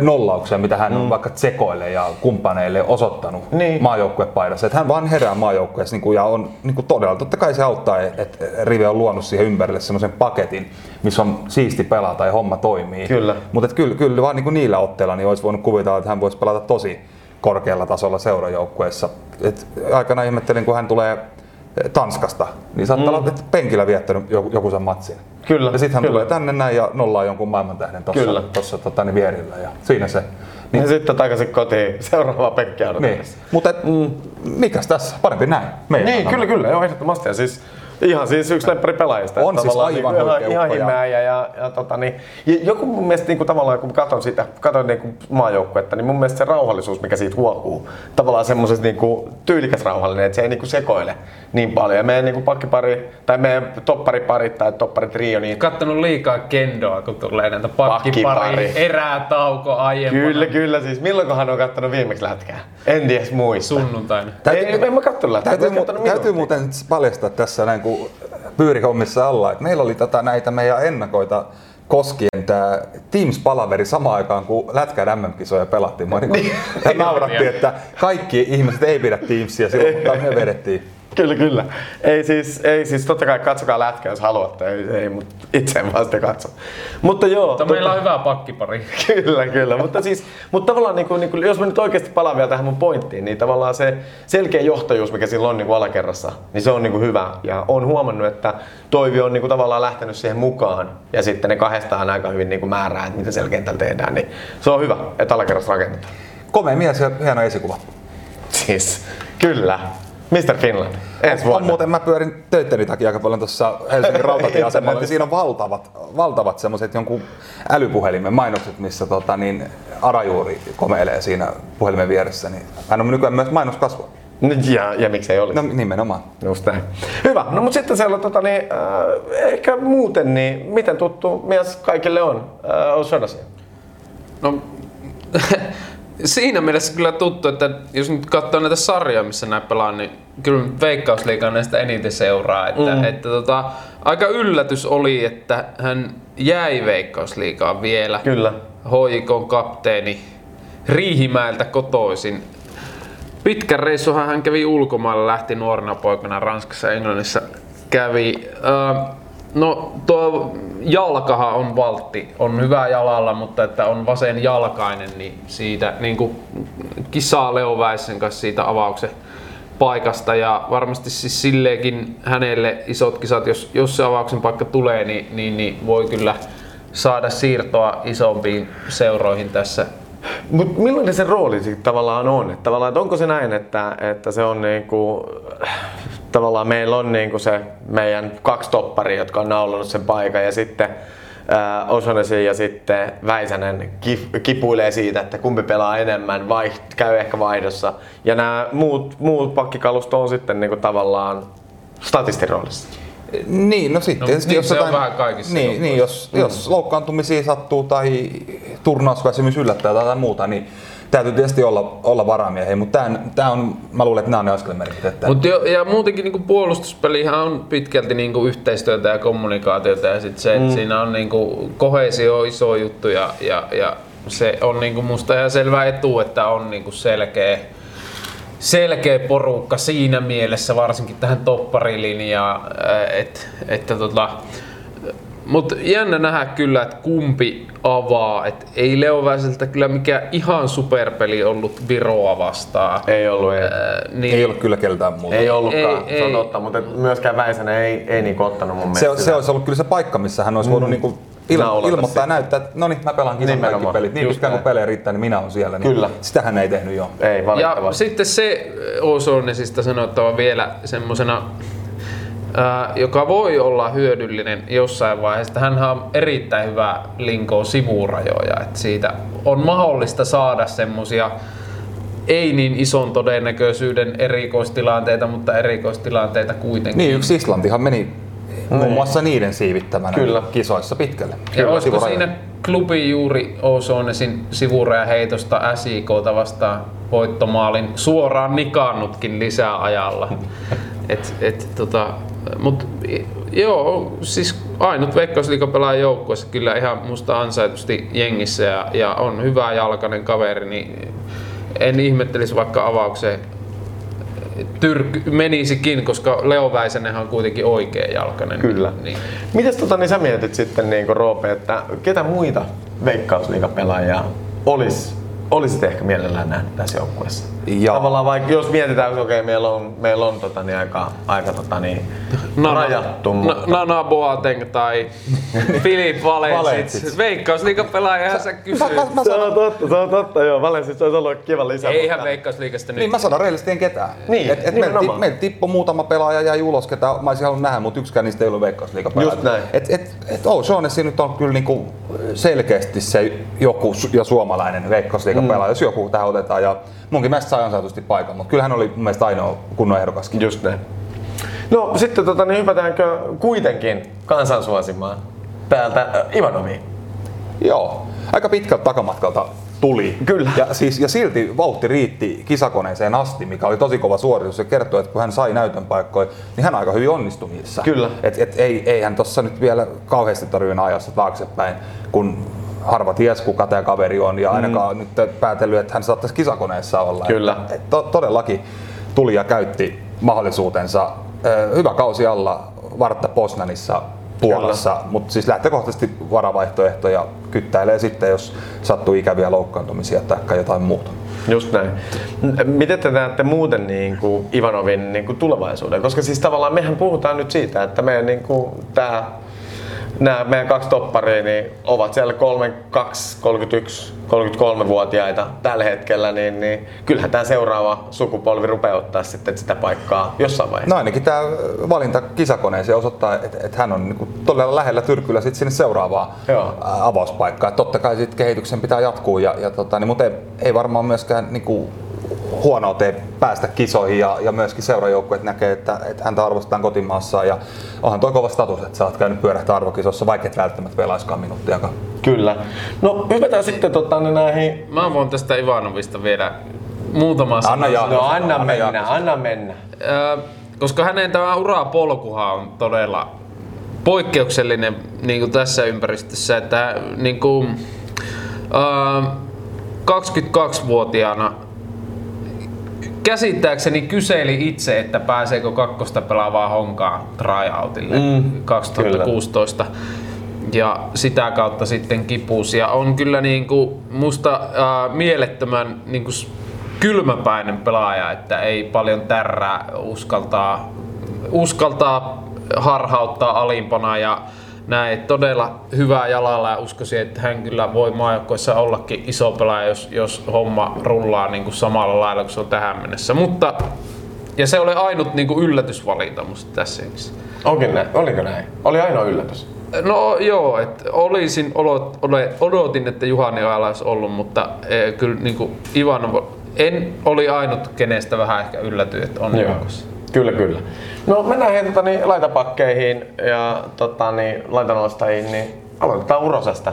nollauksia, mitä hän on vaikka Tsekoille ja kumppaneille osoittanut Niin. maajoukkuepaidassa. Että hän vaan herää maajoukkueessa niin kuin, ja on niin kuin todella, totta kai se auttaa, että, että Rive on luonut siihen ympärille semmoisen paketin, missä on siisti pelata ja homma toimii. Kyllä. Mutta kyllä, kyllä vaan niin kuin niillä otteilla niin olisi voinut kuvitella, että hän voisi pelata tosi korkealla tasolla seurajoukkueessa. Et aikana ihmettelin, kun hän tulee Tanskasta, niin saattaa Mm. olla, että penkillä viettänyt joku, joku sen matsin. Kyllä, Ja sitten hän kyllä. tulee tänne näin ja nollaa jonkun maailmantähden tuossa tossa, tota, niin vierillä. Ja siinä se. Niin. Ja sitten takaisin kotiin seuraavaa pekkiä Niin. Mutta et, mikäs tässä? Parempi näin. Meidän Niin, kyllä, kyllä, joo, ehdottomasti. Ja siis, ihan siis yksi lemppari pelaajista. On siis Tavallaan aivan huikea ihan, ihan ukko ja- ja, ja, ja, tota, niin, ja joku mun mielestä niin kuin, tavallaan, kun katson sitä, katson niin kuin maajoukkuetta, niin mun mielestä se rauhallisuus, mikä siitä huokuu, tavallaan semmoisessa niin kuin, tyylikäs rauhallinen, että se ei niin kuin, sekoile niin paljon. Ja meidän niin kuin, pakkipari, tai meidän toppariparit tai topparitrio, niin Kattonut liikaa kendoa, kun tulee näitä Pakkipari. pakkipari, erätauko aiempana kyllä, kyllä, siis milloinkohan on kattonut viimeksi lätkää? En edes muista. sunnuntaina. Ei, en mä kattonut lätkää. Täytyy, mä mu- täytyy muuten paljastaa tässä näin kuin pyyrihommissa alla, että meillä oli tätä näitä meidän ennakoita koskien tämä Teams-palaveri samaan aikaan, kun Lätkän MM-kisoja pelattiin. Mä niin naurattiin, että kaikki ihmiset ei pidä Teamsia silloin, mutta me vedettiin. Kyllä, kyllä. Ei siis, ei siis totta kai katsokaa lätkää, jos haluatte. Ei, ei mutta itse en vaan sitä katso. Mutta joo. Mutta meillä on hyvä pakkipari. Kyllä, kyllä. Mutta siis, mutta tavallaan niin kuin, niin kuin, jos mä nyt oikeasti palaan vielä tähän mun pointtiin, niin tavallaan se selkeä johtajuus, mikä sillä on niin kuin alakerrassa, niin se on niin kuin hyvä. Ja on huomannut, että Toivi on niin kuin tavallaan lähtenyt siihen mukaan. Ja sitten ne kahdestaan aika hyvin niin kuin määrää, että mitä siellä kentällä tehdään. Niin se on hyvä, että alakerrassa rakennetaan. Komea mies ja hieno esikuva. Siis, kyllä. Mr. Finland. Ensi On vuonna. muuten, mä pyörin töitteni takia aika paljon tuossa Helsingin rautatieasemalla, niin siinä on valtavat, valtavat semmoiset jonkun älypuhelimen mainokset, missä tota, niin Arajuuri komeilee siinä puhelimen vieressä. Niin hän on nykyään myös mainoskasvo. Nyt Ja, ja miksei olisi. No nimenomaan. Just näin. Hyvä. No mutta sitten siellä tota, niin, äh, ehkä muuten, niin miten tuttu mies kaikille on äh, O'Shannessy? No, siinä mielessä kyllä tuttu, että jos nyt katsoo näitä sarjoja, missä näin pelaa, niin kyllä Veikkausliiga näistä eniten seuraa. Että, mm. että tota, aika yllätys oli, että hän jäi Veikkausliigaan vielä. Kyllä. Hoikon kapteeni Riihimäeltä kotoisin. Pitkän reissuhan hän kävi ulkomailla, lähti nuorena poikana Ranskassa ja Englannissa kävi. Äh, no tuo jalkahan on valtti, on hyvä jalalla, mutta että on vasen jalkainen, niin siitä niin kuin kisaa Leo Väissen kanssa siitä avauksen paikasta. Ja varmasti siis silleenkin hänelle isot kisat, jos, jos se avauksen paikka tulee, niin, niin, niin voi kyllä saada siirtoa isompiin seuroihin tässä. Mut millainen se rooli tavallaan on? Että tavallaan, onko se näin, että, että se on niinku, tavallaan meillä on niinku se meidän kaksi topparia, jotka on naulannut sen paikan ja sitten äh, Osonesi ja sitten Väisänen kif, kipuilee siitä, että kumpi pelaa enemmän, vaiht, käy ehkä vaihdossa. Ja nämä muut, muut pakkikalusto on sitten niinku tavallaan statistin Niin, no sitten No, tietysti niin, jos se on jotain, vähän kaikissa niin, niin, jos, mm. jos loukkaantumisia sattuu tai turnausväsymys yllättää tai jotain muuta, niin täytyy tietysti olla, olla varamiehiä, mutta tämä on, mä luulen, että nämä on ne askelmerkit. Että... Mut jo, ja muutenkin niinku puolustuspelihän on pitkälti niinku yhteistyötä ja kommunikaatiota ja sit se, että mm. siinä on niinku kohesio iso juttu ja, ja, ja se on niinku musta ihan selvä etu, että on niinku selkeä, selkeä porukka siinä mielessä, varsinkin tähän topparilinjaan, että, että tota, mutta jännä nähdä kyllä, että kumpi avaa. Et ei Leo Väiseltä kyllä mikään ihan superpeli ollut Viroa vastaan. Ei ollut, ei. Ää, niin, Ei ollut kyllä keltään muuta. Ei ollutkaan, Ei, se on ei. totta, mutta myöskään Väisänen ei, ei niinku ottanut mun Se, mielestä. se olisi ollut kyllä se paikka, missä hän olisi voinut niinku il, Naulata ilmoittaa ja näyttää, että no niin, mä pelaan kisan kaikki pelit. Niin pitkään kun pelejä riittää, niin minä olen siellä. Niin Kyllä. Sitä hän ei tehnyt jo. Ei, Ja valitettavasti. sitten se Osonesista sanottava vielä semmosena, ää, joka voi olla hyödyllinen jossain vaiheessa. Hänhän on erittäin hyvä linko sivurajoja, että siitä on mahdollista saada semmosia ei niin ison todennäköisyyden erikoistilanteita, mutta erikoistilanteita kuitenkin. Niin, yksi Islantihan meni muun muassa niiden siivittämänä Kyllä. kisoissa pitkälle. Ja olisiko sivuraja. siinä klubi juuri Osonesin sivuraja heitosta SIKta vastaan voittomaalin suoraan nikannutkin lisäajalla. Et, et, tota, mut, joo, siis ainut veikkausliikapelaajan joukkueessa kyllä ihan musta ansaitusti jengissä ja, ja on hyvä jalkainen kaveri, niin en ihmettelisi vaikka avaukseen tyrk, menisikin, koska Leo Väisänenhän on kuitenkin oikea jalkainen. Kyllä. Niin, Mites tota, niin sä mietit sitten niin Roope, että ketä muita veikkausliigapelaajia olisi olisit ehkä mielellään nähnyt tässä joukkueessa? Joo. Tavallaan vaikka jos mietitään, että okei, meillä on, meillä on tota, niin aika, aika tota, niin, rajattu, mutta... Na, Nana Boateng tai Filip Valensits. Valensits. Veikkausliigapelaajahan sä kysyy. Mä, mä, Se on totta, se on totta, joo. Valensis olisi ollut kiva lisä. Eihän mutta- Veikkausliigasta nyt. niin mä sanon reilisesti en ketään. Niin, et, et meillä, nimenomaan. ti, meillä tippui muutama pelaaja jäi ulos, ketä mä olisin halunnut nähdä, mutta yksikään niistä ei ollut veikkausliigapelaaja. Just näin. Et, et, et O'Shaughnessy nyt on kyllä niinku selkeästi se joku su- ja suomalainen mm. jos joku tähän otetaan. Ja munkin mielestä sai ansaitusti paikan, mutta kyllä hän oli mun mielestä ainoa kunnon ehdokaskin. Just näin. No sitten tota, niin hypätäänkö kuitenkin kansansuosimaan täältä äh, Ivanoviin? Joo, aika pitkältä takamatkalta tuli. Kyllä. Ja, siis, ja silti vauhti riitti kisakoneeseen asti, mikä oli tosi kova suoritus. Se kertoo, että kun hän sai näytön paikkoja, niin hän aika hyvin onnistui niissä. Kyllä. Et, et, ei, ei hän tuossa nyt vielä kauheasti tarvitse ajassa taaksepäin, kun harva ties kuka tämä kaveri on ja ainakaan mm. nyt päätellyt, että hän saattaisi kisakoneessa olla. Kyllä. Et, et, to, todellakin tuli ja käytti mahdollisuutensa. Hyvä kausi alla Vartta Posnanissa Puolassa, mutta siis lähtökohtaisesti varavaihtoehtoja kyttäilee sitten, jos sattuu ikäviä loukkaantumisia tai jotain muuta. Just näin. Miten te näette muuten niin kuin Ivanovin niin kuin tulevaisuuden? Koska siis tavallaan mehän puhutaan nyt siitä, että meidän niin kuin, tää, nämä meidän kaksi topparia niin ovat siellä 32, 31, 33-vuotiaita tällä hetkellä, niin, niin kyllähän tämä seuraava sukupolvi rupeaa ottaa sitten sitä paikkaa jossain vaiheessa. No ainakin tämä valinta kisakoneeseen osoittaa, että, että hän on niinku todella lähellä tyrkyllä sit sinne seuraavaan Joo. Et Totta kai sit kehityksen pitää jatkuu, ja, ja tota, niin, mutta ei, ei varmaan myöskään niinku huonouteen päästä kisoihin ja, ja myöskin seurajoukkueet näkee, että, että häntä arvostetaan kotimaassa ja onhan tuo kova status, että sä oot käynyt pyörähtää arvokisossa, vaikka et välttämättä pelaiskaan minuuttiakaan. Kyllä. No hypätään sitten tota, niin näihin... Mä voin tästä Ivanovista vielä muutama Anna sana ja- No anna Anna mennä, Jaakkosen. anna mennä. Ö, koska hänen tämä urapolkuhan on todella poikkeuksellinen niin kuin tässä ympäristössä, että niin kuin, ö, 22-vuotiaana käsittääkseni kyseli itse, että pääseekö kakkosta pelaavaa honkaa tryoutille Mm, 2016. Ja sitä kautta sitten kipusi. Ja on kyllä niin kuin musta ää, mielettömän niin kuin kylmäpäinen pelaaja, että ei paljon tärrää, uskaltaa, uskaltaa harhauttaa alimpana ja näin todella hyvää jalalla ja uskoisin, että hän kyllä voi maajoukkoissa ollakin iso pelaaja, jos, jos homma rullaa niin kuin samalla lailla kuin se on tähän mennessä. Mutta, ja se oli ainut niin kuin yllätysvalinta musta tässä. Onkin näin. Oliko näin? Oli ainoa yllätys. No joo, että olisin, olot, odotin, että Juhani Oala olisi ollut, mutta e, kyllä niin kuin Ivanov, en oli ainut, kenestä vähän ehkä yllätyin, että on joukossa. Kyllä, kyllä. No mennään hei, tota, niin, laitapakkeihin ja tota, niin, laitanostajiin, niin aloitetaan Urosesta.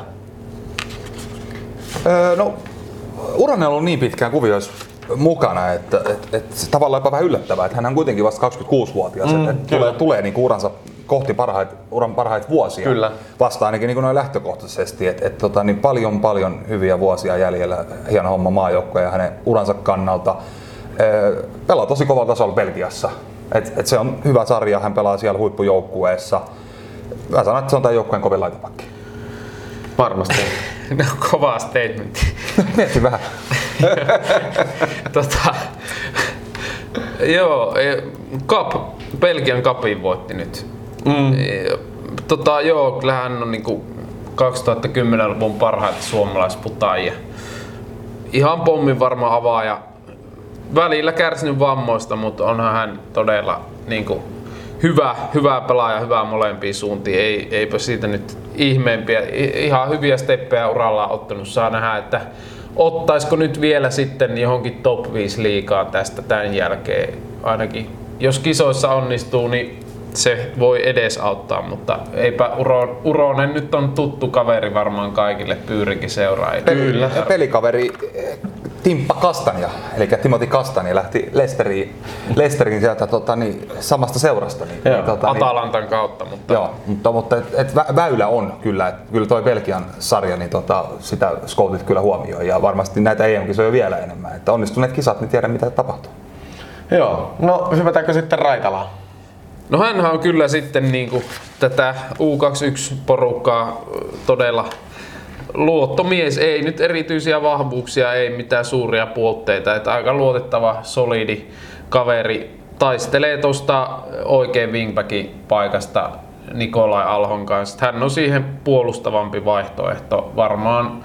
Öö, no, Uranen on ollut niin pitkään kuvioissa mukana, että, että, että se tavallaan jopa vähän yllättävää, että hän on kuitenkin vasta 26-vuotias, mm, että tulee, tulee niin uransa kohti parhaita, uran parhaita vuosia. Kyllä. Vasta ainakin niin noin lähtökohtaisesti, että, että tota, niin paljon paljon hyviä vuosia jäljellä, hieno homma maajoukkoja ja hänen uransa kannalta. Pelaa tosi kovalla tasolla Belgiassa. Et, et se on hyvä sarja, hän pelaa siellä huippujoukkueessa. Mä sanon, että se on tämän joukkueen kovin laitapakki. Varmasti. No, kova statementti. Mieti vähän. tota, joo, e, Cup, Belgian Cupin voitti nyt. Mm. Tota, joo, kyllä hän on niinku 2010-luvun parhaita suomalaisputajia. Ihan pommin varma avaaja. Välillä kärsinyt vammoista, mutta onhan hän todella niinku, hyvä, hyvä pelaaja, hyvä molempiin suuntiin. Ei, eipä siitä nyt ihmeempiä. Ihan hyviä steppejä uralla on ottanut. Saa nähdä, että ottaisiko nyt vielä sitten johonkin top 5 liikaa tästä tämän jälkeen. Ainakin jos kisoissa onnistuu, niin se voi edes auttaa, mutta eipä Uro, Uronen nyt on tuttu kaveri varmaan kaikille Pyyrinkin seuraajille. Kyllä. Pelikaveri Timppa Kastanja, eli Timothy Kastanja lähti Lesteriin, Lesteriin sieltä tota, niin, samasta seurasta. Niin, Joo. niin, tota, niin, Atalantan kautta, mutta Joo, mutta, mutta et, et vä- väylä on kyllä, et kyllä toi Belgian sarja, niin tota, sitä scoutit kyllä huomioi ja varmasti näitä EM-kisoja vielä enemmän. Että onnistuneet kisat, niin tiedän mitä tapahtuu. Joo. No hypätäänkö sitten Raitalaan? No hänhän on kyllä sitten niinku tätä U21-porukkaa todella luottomies, ei nyt erityisiä vahvuuksia, ei mitään suuria puutteita, että aika luotettava, solidi kaveri. Taistelee tuosta oikein wingbackin paikasta Nikolai Alhon kanssa. Hän on siihen puolustavampi vaihtoehto. Varmaan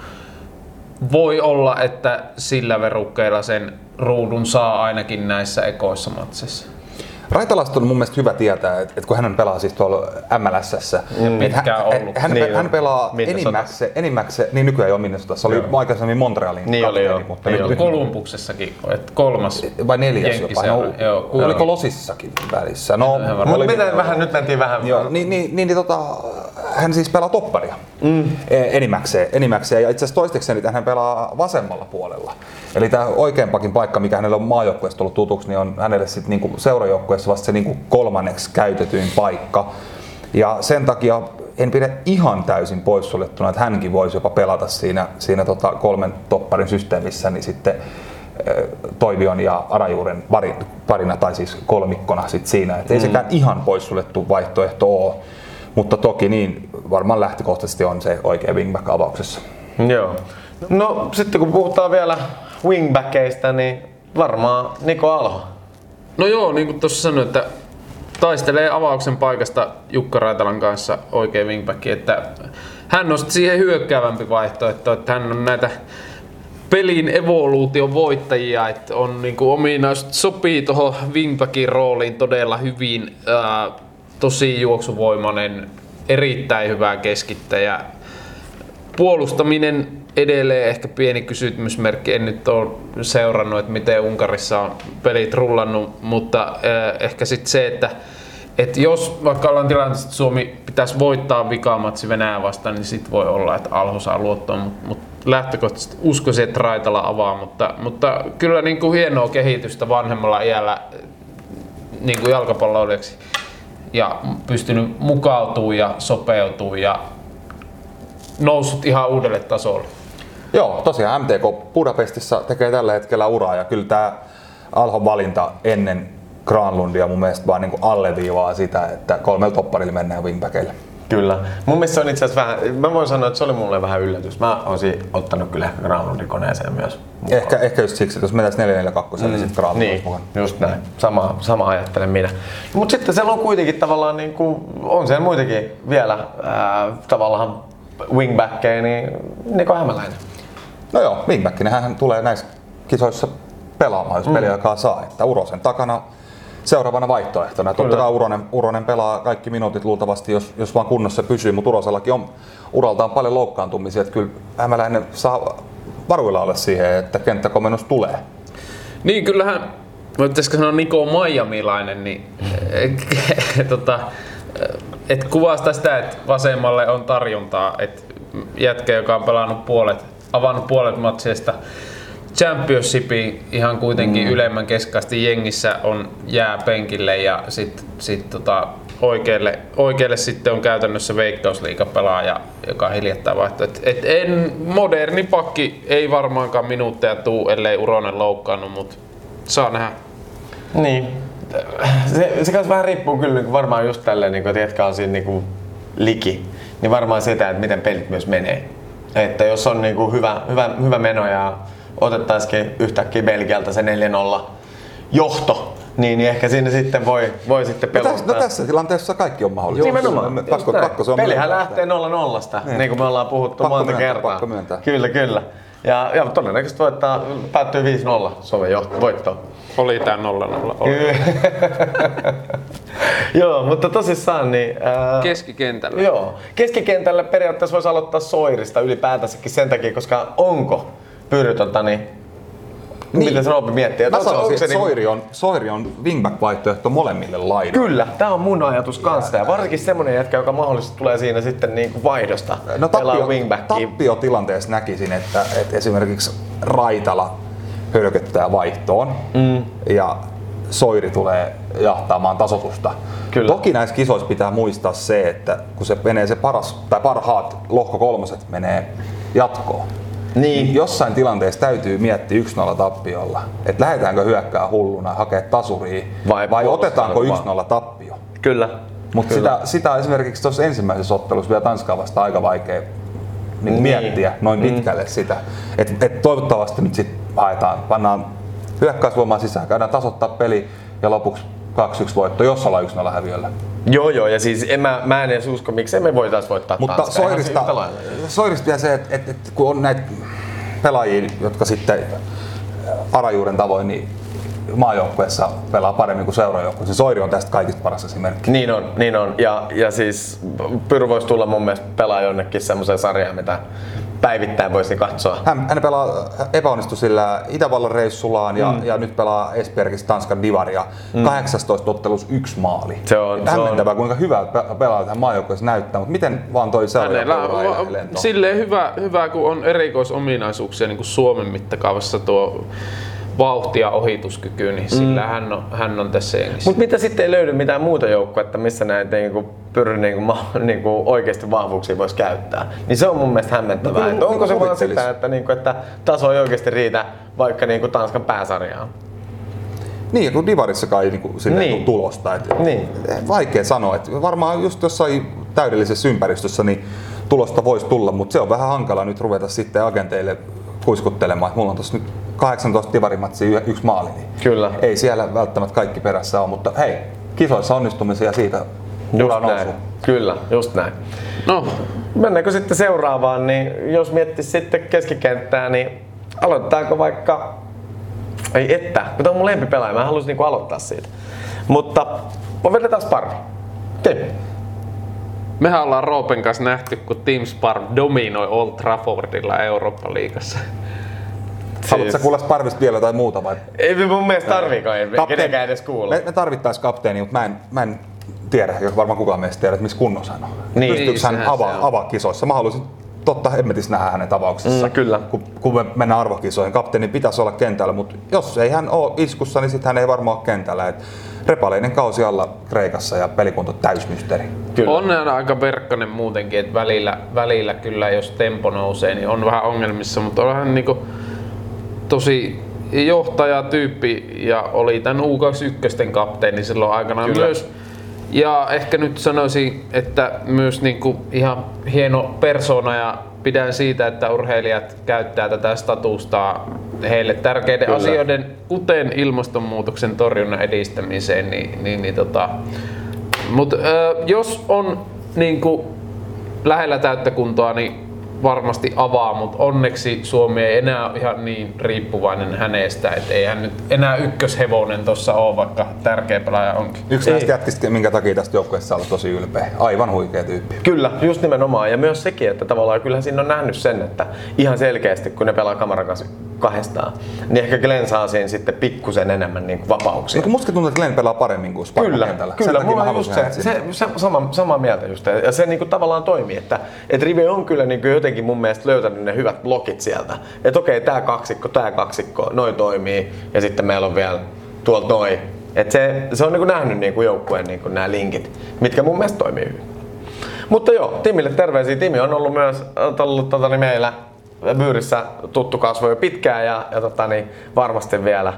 voi olla, että sillä verukkeella sen ruudun saa ainakin näissä ekoissa matseissa. Raitalasta on mun mielestä hyvä tietää, että, että kun hän pelaa siis tuolla MLSssä, mm. pitkään hän, ollut. hän, Niin hän pelaa enimmäkseen, enimmäkseen, niin nykyään ei ole Minnesota, se oli Joo. aikaisemmin Montrealin Niin oli, kapteeni, joo. mutta Niin nyt, oli. Kolumbuksessakin, että kolmas. vai neljäs jopa, no, joo, oliko Losissakin välissä? No. Mutta miten vähän nyt mentiin vähän... Joo, niin, niin, niin, niin tota, hän siis pelaa topparia mm. enimmäkseen, enimmäkseen. Ja itse asiassa toistekseen niin hän pelaa vasemmalla puolella. Eli tämä oikeampakin paikka, mikä hänelle on maajoukkueesta tullut tutuksi, niin on hänelle sitten niinku seurajoukkueessa vasta se niinku kolmanneksi käytetyin paikka. Ja sen takia en pidä ihan täysin poissuljettuna, että hänkin voisi jopa pelata siinä, siinä tota kolmen topparin systeemissä, niin sitten Toivion ja Arajuuren pari- parina tai siis kolmikkona sit siinä. Et ei sekään ihan poissuljettu vaihtoehto ole, mutta toki niin varmaan lähtökohtaisesti on se oikea wingback avauksessa. Joo. No sitten kun puhutaan vielä wingbackeista, niin varmaan Niko Alho. No joo, niin kuin tuossa sanoin, että taistelee avauksen paikasta Jukka Raitalan kanssa oikein wingback, että hän on siihen hyökkäävämpi vaihtoehto, että hän on näitä pelin evoluution voittajia, että on niinku ominaisuudet, sopii tuohon wingbackin rooliin todella hyvin, ää, tosi juoksuvoimainen, erittäin hyvä keskittäjä, puolustaminen edelleen ehkä pieni kysymysmerkki. En nyt ole seurannut, että miten Unkarissa on pelit rullannut, mutta äh, ehkä sitten se, että et jos vaikka ollaan tilanteessa, että Suomi pitäisi voittaa vikaamatsi Venäjää vastaan, niin sitten voi olla, että Alho saa luottoa, mutta mut lähtökohtaisesti uskoisin, että Raitala avaa, mutta, mutta kyllä niin kuin hienoa kehitystä vanhemmalla iällä niin kuin jalkapalloilijaksi ja pystynyt mukautumaan ja sopeutumaan ja noussut ihan uudelle tasolle. Joo, tosiaan MTK Budapestissa tekee tällä hetkellä uraa ja kyllä tämä Alhon valinta ennen Granlundia mun mielestä vaan niin kuin alleviivaa sitä, että kolmella topparilla mennään wingbackille. Kyllä. Mun mielestä se on itse asiassa vähän, mä voin sanoa, että se oli mulle vähän yllätys. Mä olisin ottanut kyllä Granlundin koneeseen myös. Ehkä, ehkä just siksi, että jos mentäisiin 442, mm. niin sitten Granlund Niin, mukana. just näin. Sama, sama ajattelen minä. Mutta sitten siellä on kuitenkin tavallaan, niin kuin, on siellä muitakin vielä ää, tavallaan wingbackkejä, niin Niko Hämäläinen. No joo, wingbackinä hän tulee näissä kisoissa pelaamaan, jos mm. peliaikaa saa. Että Urosen takana seuraavana vaihtoehtona. Totta kai Uronen, Uronen pelaa kaikki minuutit luultavasti, jos, jos vaan kunnossa pysyy, mutta Urosellakin on uraltaan paljon loukkaantumisia. Että kyllä Hämäläinen saa varuilla olla siihen, että kenttäkomennus tulee. Niin, kyllähän, voitaisiko sanoa Niko Maijamilainen, niin tota, et kuvastaa sitä, että vasemmalle on tarjontaa, että jätkä, joka on pelannut puolet, avannut puolet matseista Championshipiin ihan kuitenkin mm. ylemmän keskaasti jengissä on jää penkille ja sitten sit tota, oikealle, oikealle sitten on käytännössä veikkausliikapelaaja, joka hiljattain vaihtoi. Et, et en, moderni pakki ei varmaankaan minuutteja tuu, ellei Uronen loukkaannut, mutta saa nähdä. Niin. Se, se kanssa vähän riippuu kyllä niin varmaan just tälleen, niin kuin, että on siinä niin kuin liki, niin varmaan sitä, että miten pelit myös menee. Että jos on niin kuin hyvä, hyvä, hyvä meno ja otettaisikin yhtäkkiä Belgialta se 4-0 johto, niin, niin ehkä siinä sitten voi, voi sitten pelottaa. No tässä, no tässä tilanteessa kaikki on mahdollista. Nimenomaan. Pakko, pakko se on Pelihän lähtee 0 0 niin. niin kuin me ollaan puhuttu pakko monta myöntää, kertaa. Pakko myöntää. Kyllä, kyllä. Ja, ja todennäköisesti voittaa, päättyy 5-0 Suomen johto, voitto. Oli tää 0-0. joo, mutta tosissaan niin... Ää, Keskikentällä. Joo. Keskikentällä periaatteessa voisi aloittaa Soirista ylipäätänsäkin sen takia, koska onko Pyry tota, niin, niin. Miten se Roopi miettii? Mä sanoisin, että Soiri on, Soiri on wingback-vaihtoehto molemmille laidoille. Kyllä, tämä on mun ajatus kanssa. Ja varsinkin semmonen jätkä, joka mahdollisesti tulee siinä sitten niin kuin vaihdosta. No tappio, tappiotilanteessa näkisin, että, että esimerkiksi Raitala hölköttää vaihtoon mm. ja Soiri tulee jahtaamaan tasotusta. Kyllä. Toki näissä kisoissa pitää muistaa se, että kun se menee se paras, tai parhaat lohko kolmoset menee jatkoon, niin jossain tilanteessa täytyy miettiä 1-0 tappiolla, että lähdetäänkö hyökkää hulluna hakea tasuria vai, vai otetaanko 1-0 tappio. Kyllä. Mutta sitä, sitä esimerkiksi tuossa ensimmäisessä ottelussa vielä Tanskaa vasta aika vaikea niin niin. miettiä noin pitkälle mm. sitä. Et, et toivottavasti nyt sitten haetaan, pannaan hyökkäysvoimaa sisään, käydään tasoittaa peli ja lopuksi 2-1 voitto, jos ollaan 1-0 häviöllä. Joo, joo, ja siis en mä, mä en edes usko, miksei me voitaisiin voittaa Mutta Soirista. Soirista vielä se, että, että, että kun on näitä pelaajia, jotka sitten Arajuuren tavoin niin maajoukkueessa pelaa paremmin kuin seuraajoukkueessa. Soiri on tästä kaikista paras esimerkki. Niin on, niin on. Ja, ja siis Pyry voisi tulla mun mielestä pelaa jonnekin semmoiseen sarjaan, mitä päivittäin voisi katsoa. Hän, hän pelaa, epäonnistui sillä Itävallan reissullaan ja, mm. ja nyt pelaa Esbjergissä Tanskan divaria. Mm. 18 ottelussa yksi maali. Se on- se Hämmentävää, kuinka hyvä pelaa tähän maajoukkueessa näyttää, mutta miten vaan toi on silleen hyvä, hyvä, kun on erikoisominaisuuksia niin kuin Suomen mittakaavassa tuo vauhti ja ohituskyky, niin sillä hän on, hän on tässä jengissä. Mutta mitä sitten ei löydy mitään muuta joukkuetta, missä näitä niinku, Pyry niinku, ma- niinku, oikeasti vahvuuksia voisi käyttää. Niin se on mun mielestä hämmentävää. No, että onko se vaan sitä, että, niinku, että taso ei oikeasti riitä vaikka niinku, Tanskan pääsarjaan? Niin, kun Divarissakaan ei niinku, Niin. tulosta. Et, Niin. Vaikea sanoa. Et varmaan just jossain täydellisessä ympäristössä niin tulosta voisi tulla, mutta se on vähän hankala nyt ruveta sitten agenteille kuiskuttelemaan, että mulla on tuossa nyt 18 divarimatsia yksi maali, niin Kyllä. ei siellä välttämättä kaikki perässä ole, mutta hei, kisoissa onnistumisia siitä Just näin. Kyllä, just näin. No, Mennäänkö sitten seuraavaan, niin jos miettisi sitten keskikenttää, niin aloitetaanko vaikka... Ei että, kun tämä on mun lempipelaaja, mä haluaisin niinku aloittaa siitä. Mutta vedetään pari. Tim. Mehän ollaan Roopen kanssa nähty, kun Team Sparv dominoi Old Traffordilla Eurooppa-liigassa. Haluatko sä kuulla Sparvista vielä tai muuta vai? Ei me mun mielestä tarviikaan, ei kenenkään edes kuulla. Me, me tarvittais kapteeni, mutta mä en, mä en tiedä, jos varmaan kukaan meistä tiedä, että missä kunnossa hän on. Niin. Pystyykö Niin, hän avaa, avaa kisoissa? Mä haluaisin totta hemmetissä nähdä hänen tapauksessa. Mm, kyllä. Kun, kun me mennään arvokisoihin, kapteenin pitäisi olla kentällä, mutta jos ei hän ole iskussa, niin sitten hän ei varmaan ole kentällä. Et repaleinen kausi alla Kreikassa ja pelikunto täysmysteeri. Kyllä. On hän aika verkkainen muutenkin, että välillä, välillä kyllä jos tempo nousee, niin on vähän ongelmissa, mutta on hän niinku tosi johtajatyyppi ja oli tämän U21 kapteeni silloin aikanaan Kyllä. myös. Ja ehkä nyt sanoisin, että myös niinku ihan hieno persona ja pidän siitä, että urheilijat käyttää tätä statusta heille tärkeiden Kyllä. asioiden, kuten ilmastonmuutoksen torjunnan edistämiseen, niin, niin, niin tota, mutta jos on niinku lähellä täyttä kuntoa, niin varmasti avaa, mutta onneksi Suomi ei enää ole ihan niin riippuvainen hänestä, että ei hän nyt enää ykköshevonen tuossa ole, vaikka tärkeä pelaaja onkin. Yksi Ei. näistä jätkistä, minkä takia tästä joukkueesta saa olla tosi ylpeä. Aivan huikea tyyppi. Kyllä, just nimenomaan. Ja myös sekin, että tavallaan kyllähän siinä on nähnyt sen, että ihan selkeästi kun ne pelaa kameran kanssa kahdestaan, niin ehkä Glenn saa siinä sitten pikkusen enemmän niin kuin vapauksia. Eikö musta tuntuu, että Glenn pelaa paremmin kuin Sparva Kyllä, kentällä? kyllä. takia Mulla on just se, se, se sama, samaa mieltä just. Ja se niinku tavallaan toimii, että et Rive on kyllä niinku jotenkin mun mielestä löytänyt ne hyvät blokit sieltä. Että okei, tää kaksikko, tää kaksikko, noi toimii ja sitten meillä on vielä tuolta noi. Et se, se on niinku nähnyt niinku joukkueen niinku nämä linkit, mitkä mun mielestä toimii hyvin. Mutta joo, Timille terveisiä. Timi on ollut myös ollut tota, niin meillä Byyrissä tuttu kasvo jo pitkään ja, ja tota, niin, varmasti vielä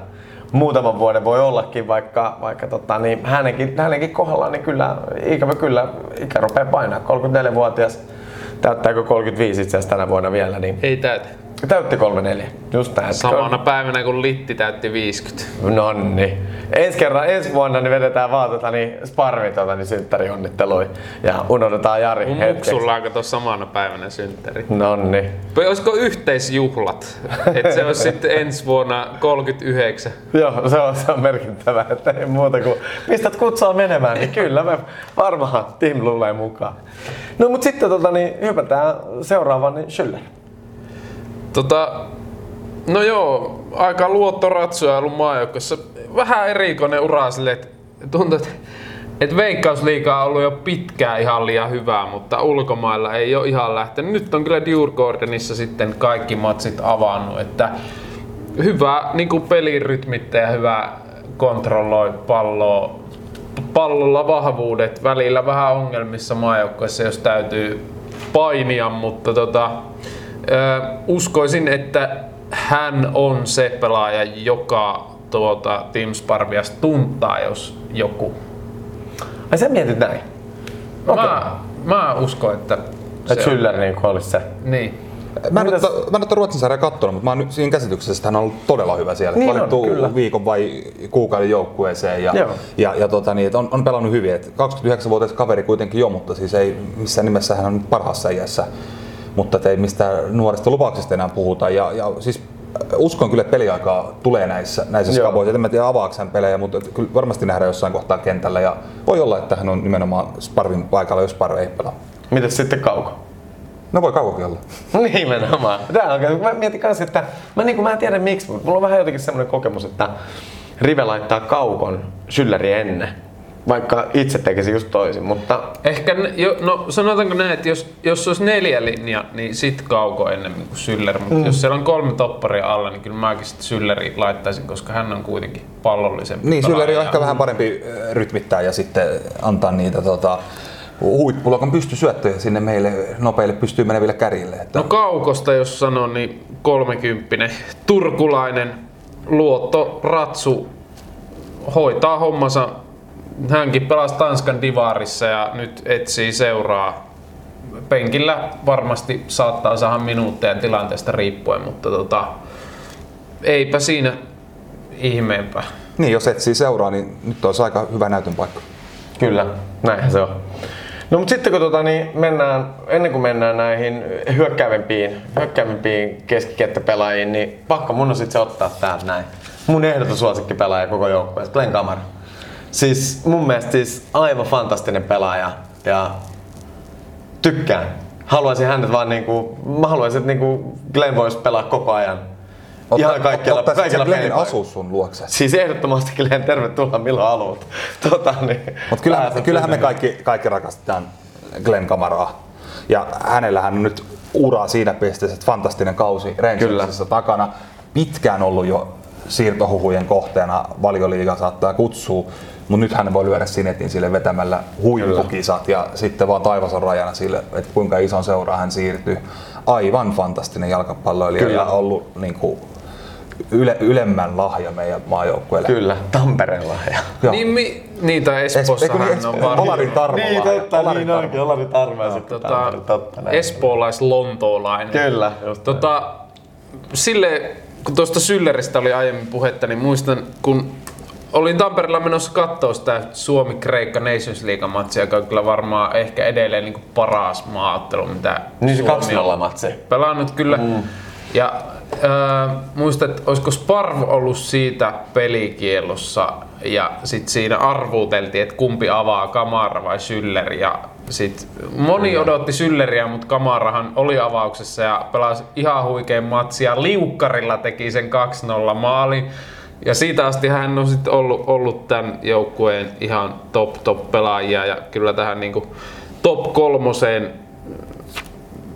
muutaman vuoden voi ollakin, vaikka, vaikka tota, niin, hänenkin, hänenkin kohdallaan niin kyllä, ikävä kyllä, ikä rupeaa painaa. 34-vuotias, täyttääkö 35 itse asiassa tänä vuonna vielä, niin Ei täytä. Täytti 34. Just näin. Samana päivänä kun Litti täytti 50. Nonni. Ensi kerran, ensi vuonna niin vedetään vaan tota, niin sparvi tota, niin synttärionnittelui ja unohdetaan Jari Mun hetkeksi. muksulla on kato samana päivänä synttäri. Nonni. Vai olisiko yhteisjuhlat? että se olisi sitten ensi vuonna 39. Joo, se on, se on merkittävää, että ei muuta kuin pistät kutsua menemään, niin kyllä me varmaan Tim luulee mukaan. No mut sitten tota, niin, hypätään seuraavaan, niin Schüller. Tota, no joo, aika luottoratsuja ollut maajoukkossa. Vähän erikoinen ura sille, että tuntuu, että et Veikkausliiga on ollut jo pitkään ihan liian hyvää, mutta ulkomailla ei ole ihan lähtenyt. Nyt on kyllä Djurgårdenissa sitten kaikki matsit avannut, että hyvä niin pelirytmittäjä ja hyvä kontrolloi palloa, pallolla vahvuudet, välillä vähän ongelmissa maajoukkoissa, jos täytyy painia, mutta tota, ö, uskoisin, että hän on se pelaaja, joka tuota Team Sparvias tuntaa, jos joku. Ai sä mietit näin? Okei. Mä, mä uskon, että Että on. Schüller niin olisi se. Niin. Mä en, nyt, mä en ole Ruotsin sarjaa katsonut, mutta mä oon nyt siinä käsityksessä, että hän on ollut todella hyvä siellä. Niin on, Valittu kyllä. viikon vai kuukauden joukkueeseen ja, Joo. ja, ja tota, niin, että on, on, pelannut hyvin. Et 29-vuotias kaveri kuitenkin jo, mutta siis ei missään nimessä hän on parhaassa iässä. Mutta ei mistään nuorista lupauksista enää puhuta. Ja, ja siis äh, uskon kyllä, että peliaikaa tulee näissä, näissä skaboissa. En mä tiedä avaako hän pelejä, mutta kyllä varmasti nähdään jossain kohtaa kentällä. Ja voi olla, että hän on nimenomaan Sparvin paikalla, jos Sparve ei pelaa. Mitäs sitten kauko? No voi kauankin olla. Nimenomaan. Tää on, mä mietin kanssa, että mä, niin mä en tiedä miksi, mutta mulla on vähän jotenkin semmoinen kokemus, että Rive laittaa kaukon Schülleri ennen. Vaikka itse tekisi just toisin, mutta Ehkä, ne- jo, no sanotaanko näin, että jos, jos olisi neljä linja, niin sit kauko ennemmin kuin Syller. Mutta mm. jos siellä on kolme topparia alla, niin kyllä mäkin sitten Sylleri laittaisin, koska hän on kuitenkin pallollisempi Niin. Sylleri on ehkä vähän parempi rytmittää ja sitten antaa niitä tota, huippuluokan pystysyöttöjä sinne meille nopeille pystyy meneville kärjille. Että No kaukosta jos sanon, niin 30 turkulainen luotto ratsu hoitaa hommansa. Hänkin pelasi Tanskan divarissa ja nyt etsii seuraa. Penkillä varmasti saattaa saada minuutteja tilanteesta riippuen, mutta tota, eipä siinä ihmeempää. niin, jos etsii seuraa, niin nyt olisi aika hyvä näytön paikka. kyllä, näinhän se on. No mutta sitten kun tota, niin mennään, ennen kuin mennään näihin hyökkäävimpiin, hyökkäävimpiin keskikenttäpelaajiin, niin pakko mun on sitten se ottaa täältä näin. Mun ehdoton suosikkipelaaja koko joukkueessa, Glenn Kamara. Siis mun mielestä siis aivan fantastinen pelaaja ja tykkään. Haluaisin hänet vaan niinku, mä haluaisin, että niinku Glenn voisi pelaa koko ajan. Ihan kaikkialla, Ottaisit kaikilla pelipaikoilla. asuu sun luokse. Siis ehdottomasti Glenn, tervetuloa milloin haluat. Tota, niin, Mutta kyllähän, kyllähän me kaikki, kaikki rakastetaan Glenn Kamaraa. Ja hänellähän on nyt uraa siinä pisteessä, että fantastinen kausi Rangersissa takana. Pitkään ollut jo siirtohuhujen kohteena valioliiga saattaa kutsua, mutta nyt hän voi lyödä sinetin sille vetämällä huippukisat ja sitten vaan taivas on rajana sille, että kuinka ison seuraa hän siirtyy. Aivan fantastinen jalkapalloilija Kyllä. ja ollut niin kuin, yle, ylemmän lahja meidän maajoukkueelle. Kyllä, Tampereella. Ja. Joo. Niin, mi, niin tai Es- eikö Espoossahan niin, on vaan Olarin Tarmola. Niin totta, Olarin niin onkin, Olari Tarmo ja sitten tota, Tampere, totta näin. espoolais-lontoolainen. Kyllä, just. Tota, sille, kun tuosta Sylleristä oli aiemmin puhetta, niin muistan, kun olin Tampereella menossa katsoa sitä Suomi-Kreikka Nations League-matsia, joka on kyllä varmaan ehkä edelleen niin paras maaottelu, mitä Niin se Suomi on 2-0 matsi. pelannut kyllä. Mm. Ja äh, muistan, että olisiko Sparv ollut siitä pelikielossa ja sitten siinä arvuuteltiin, että kumpi avaa Kamara vai Syller. Ja sit moni odotti Sylleriä, mutta Kamarahan oli avauksessa ja pelasi ihan huikean matsia. Liukkarilla teki sen 2-0 maalin. Ja siitä asti hän on sitten ollut, ollut tämän joukkueen ihan top top pelaajia ja kyllä tähän niinku top kolmoseen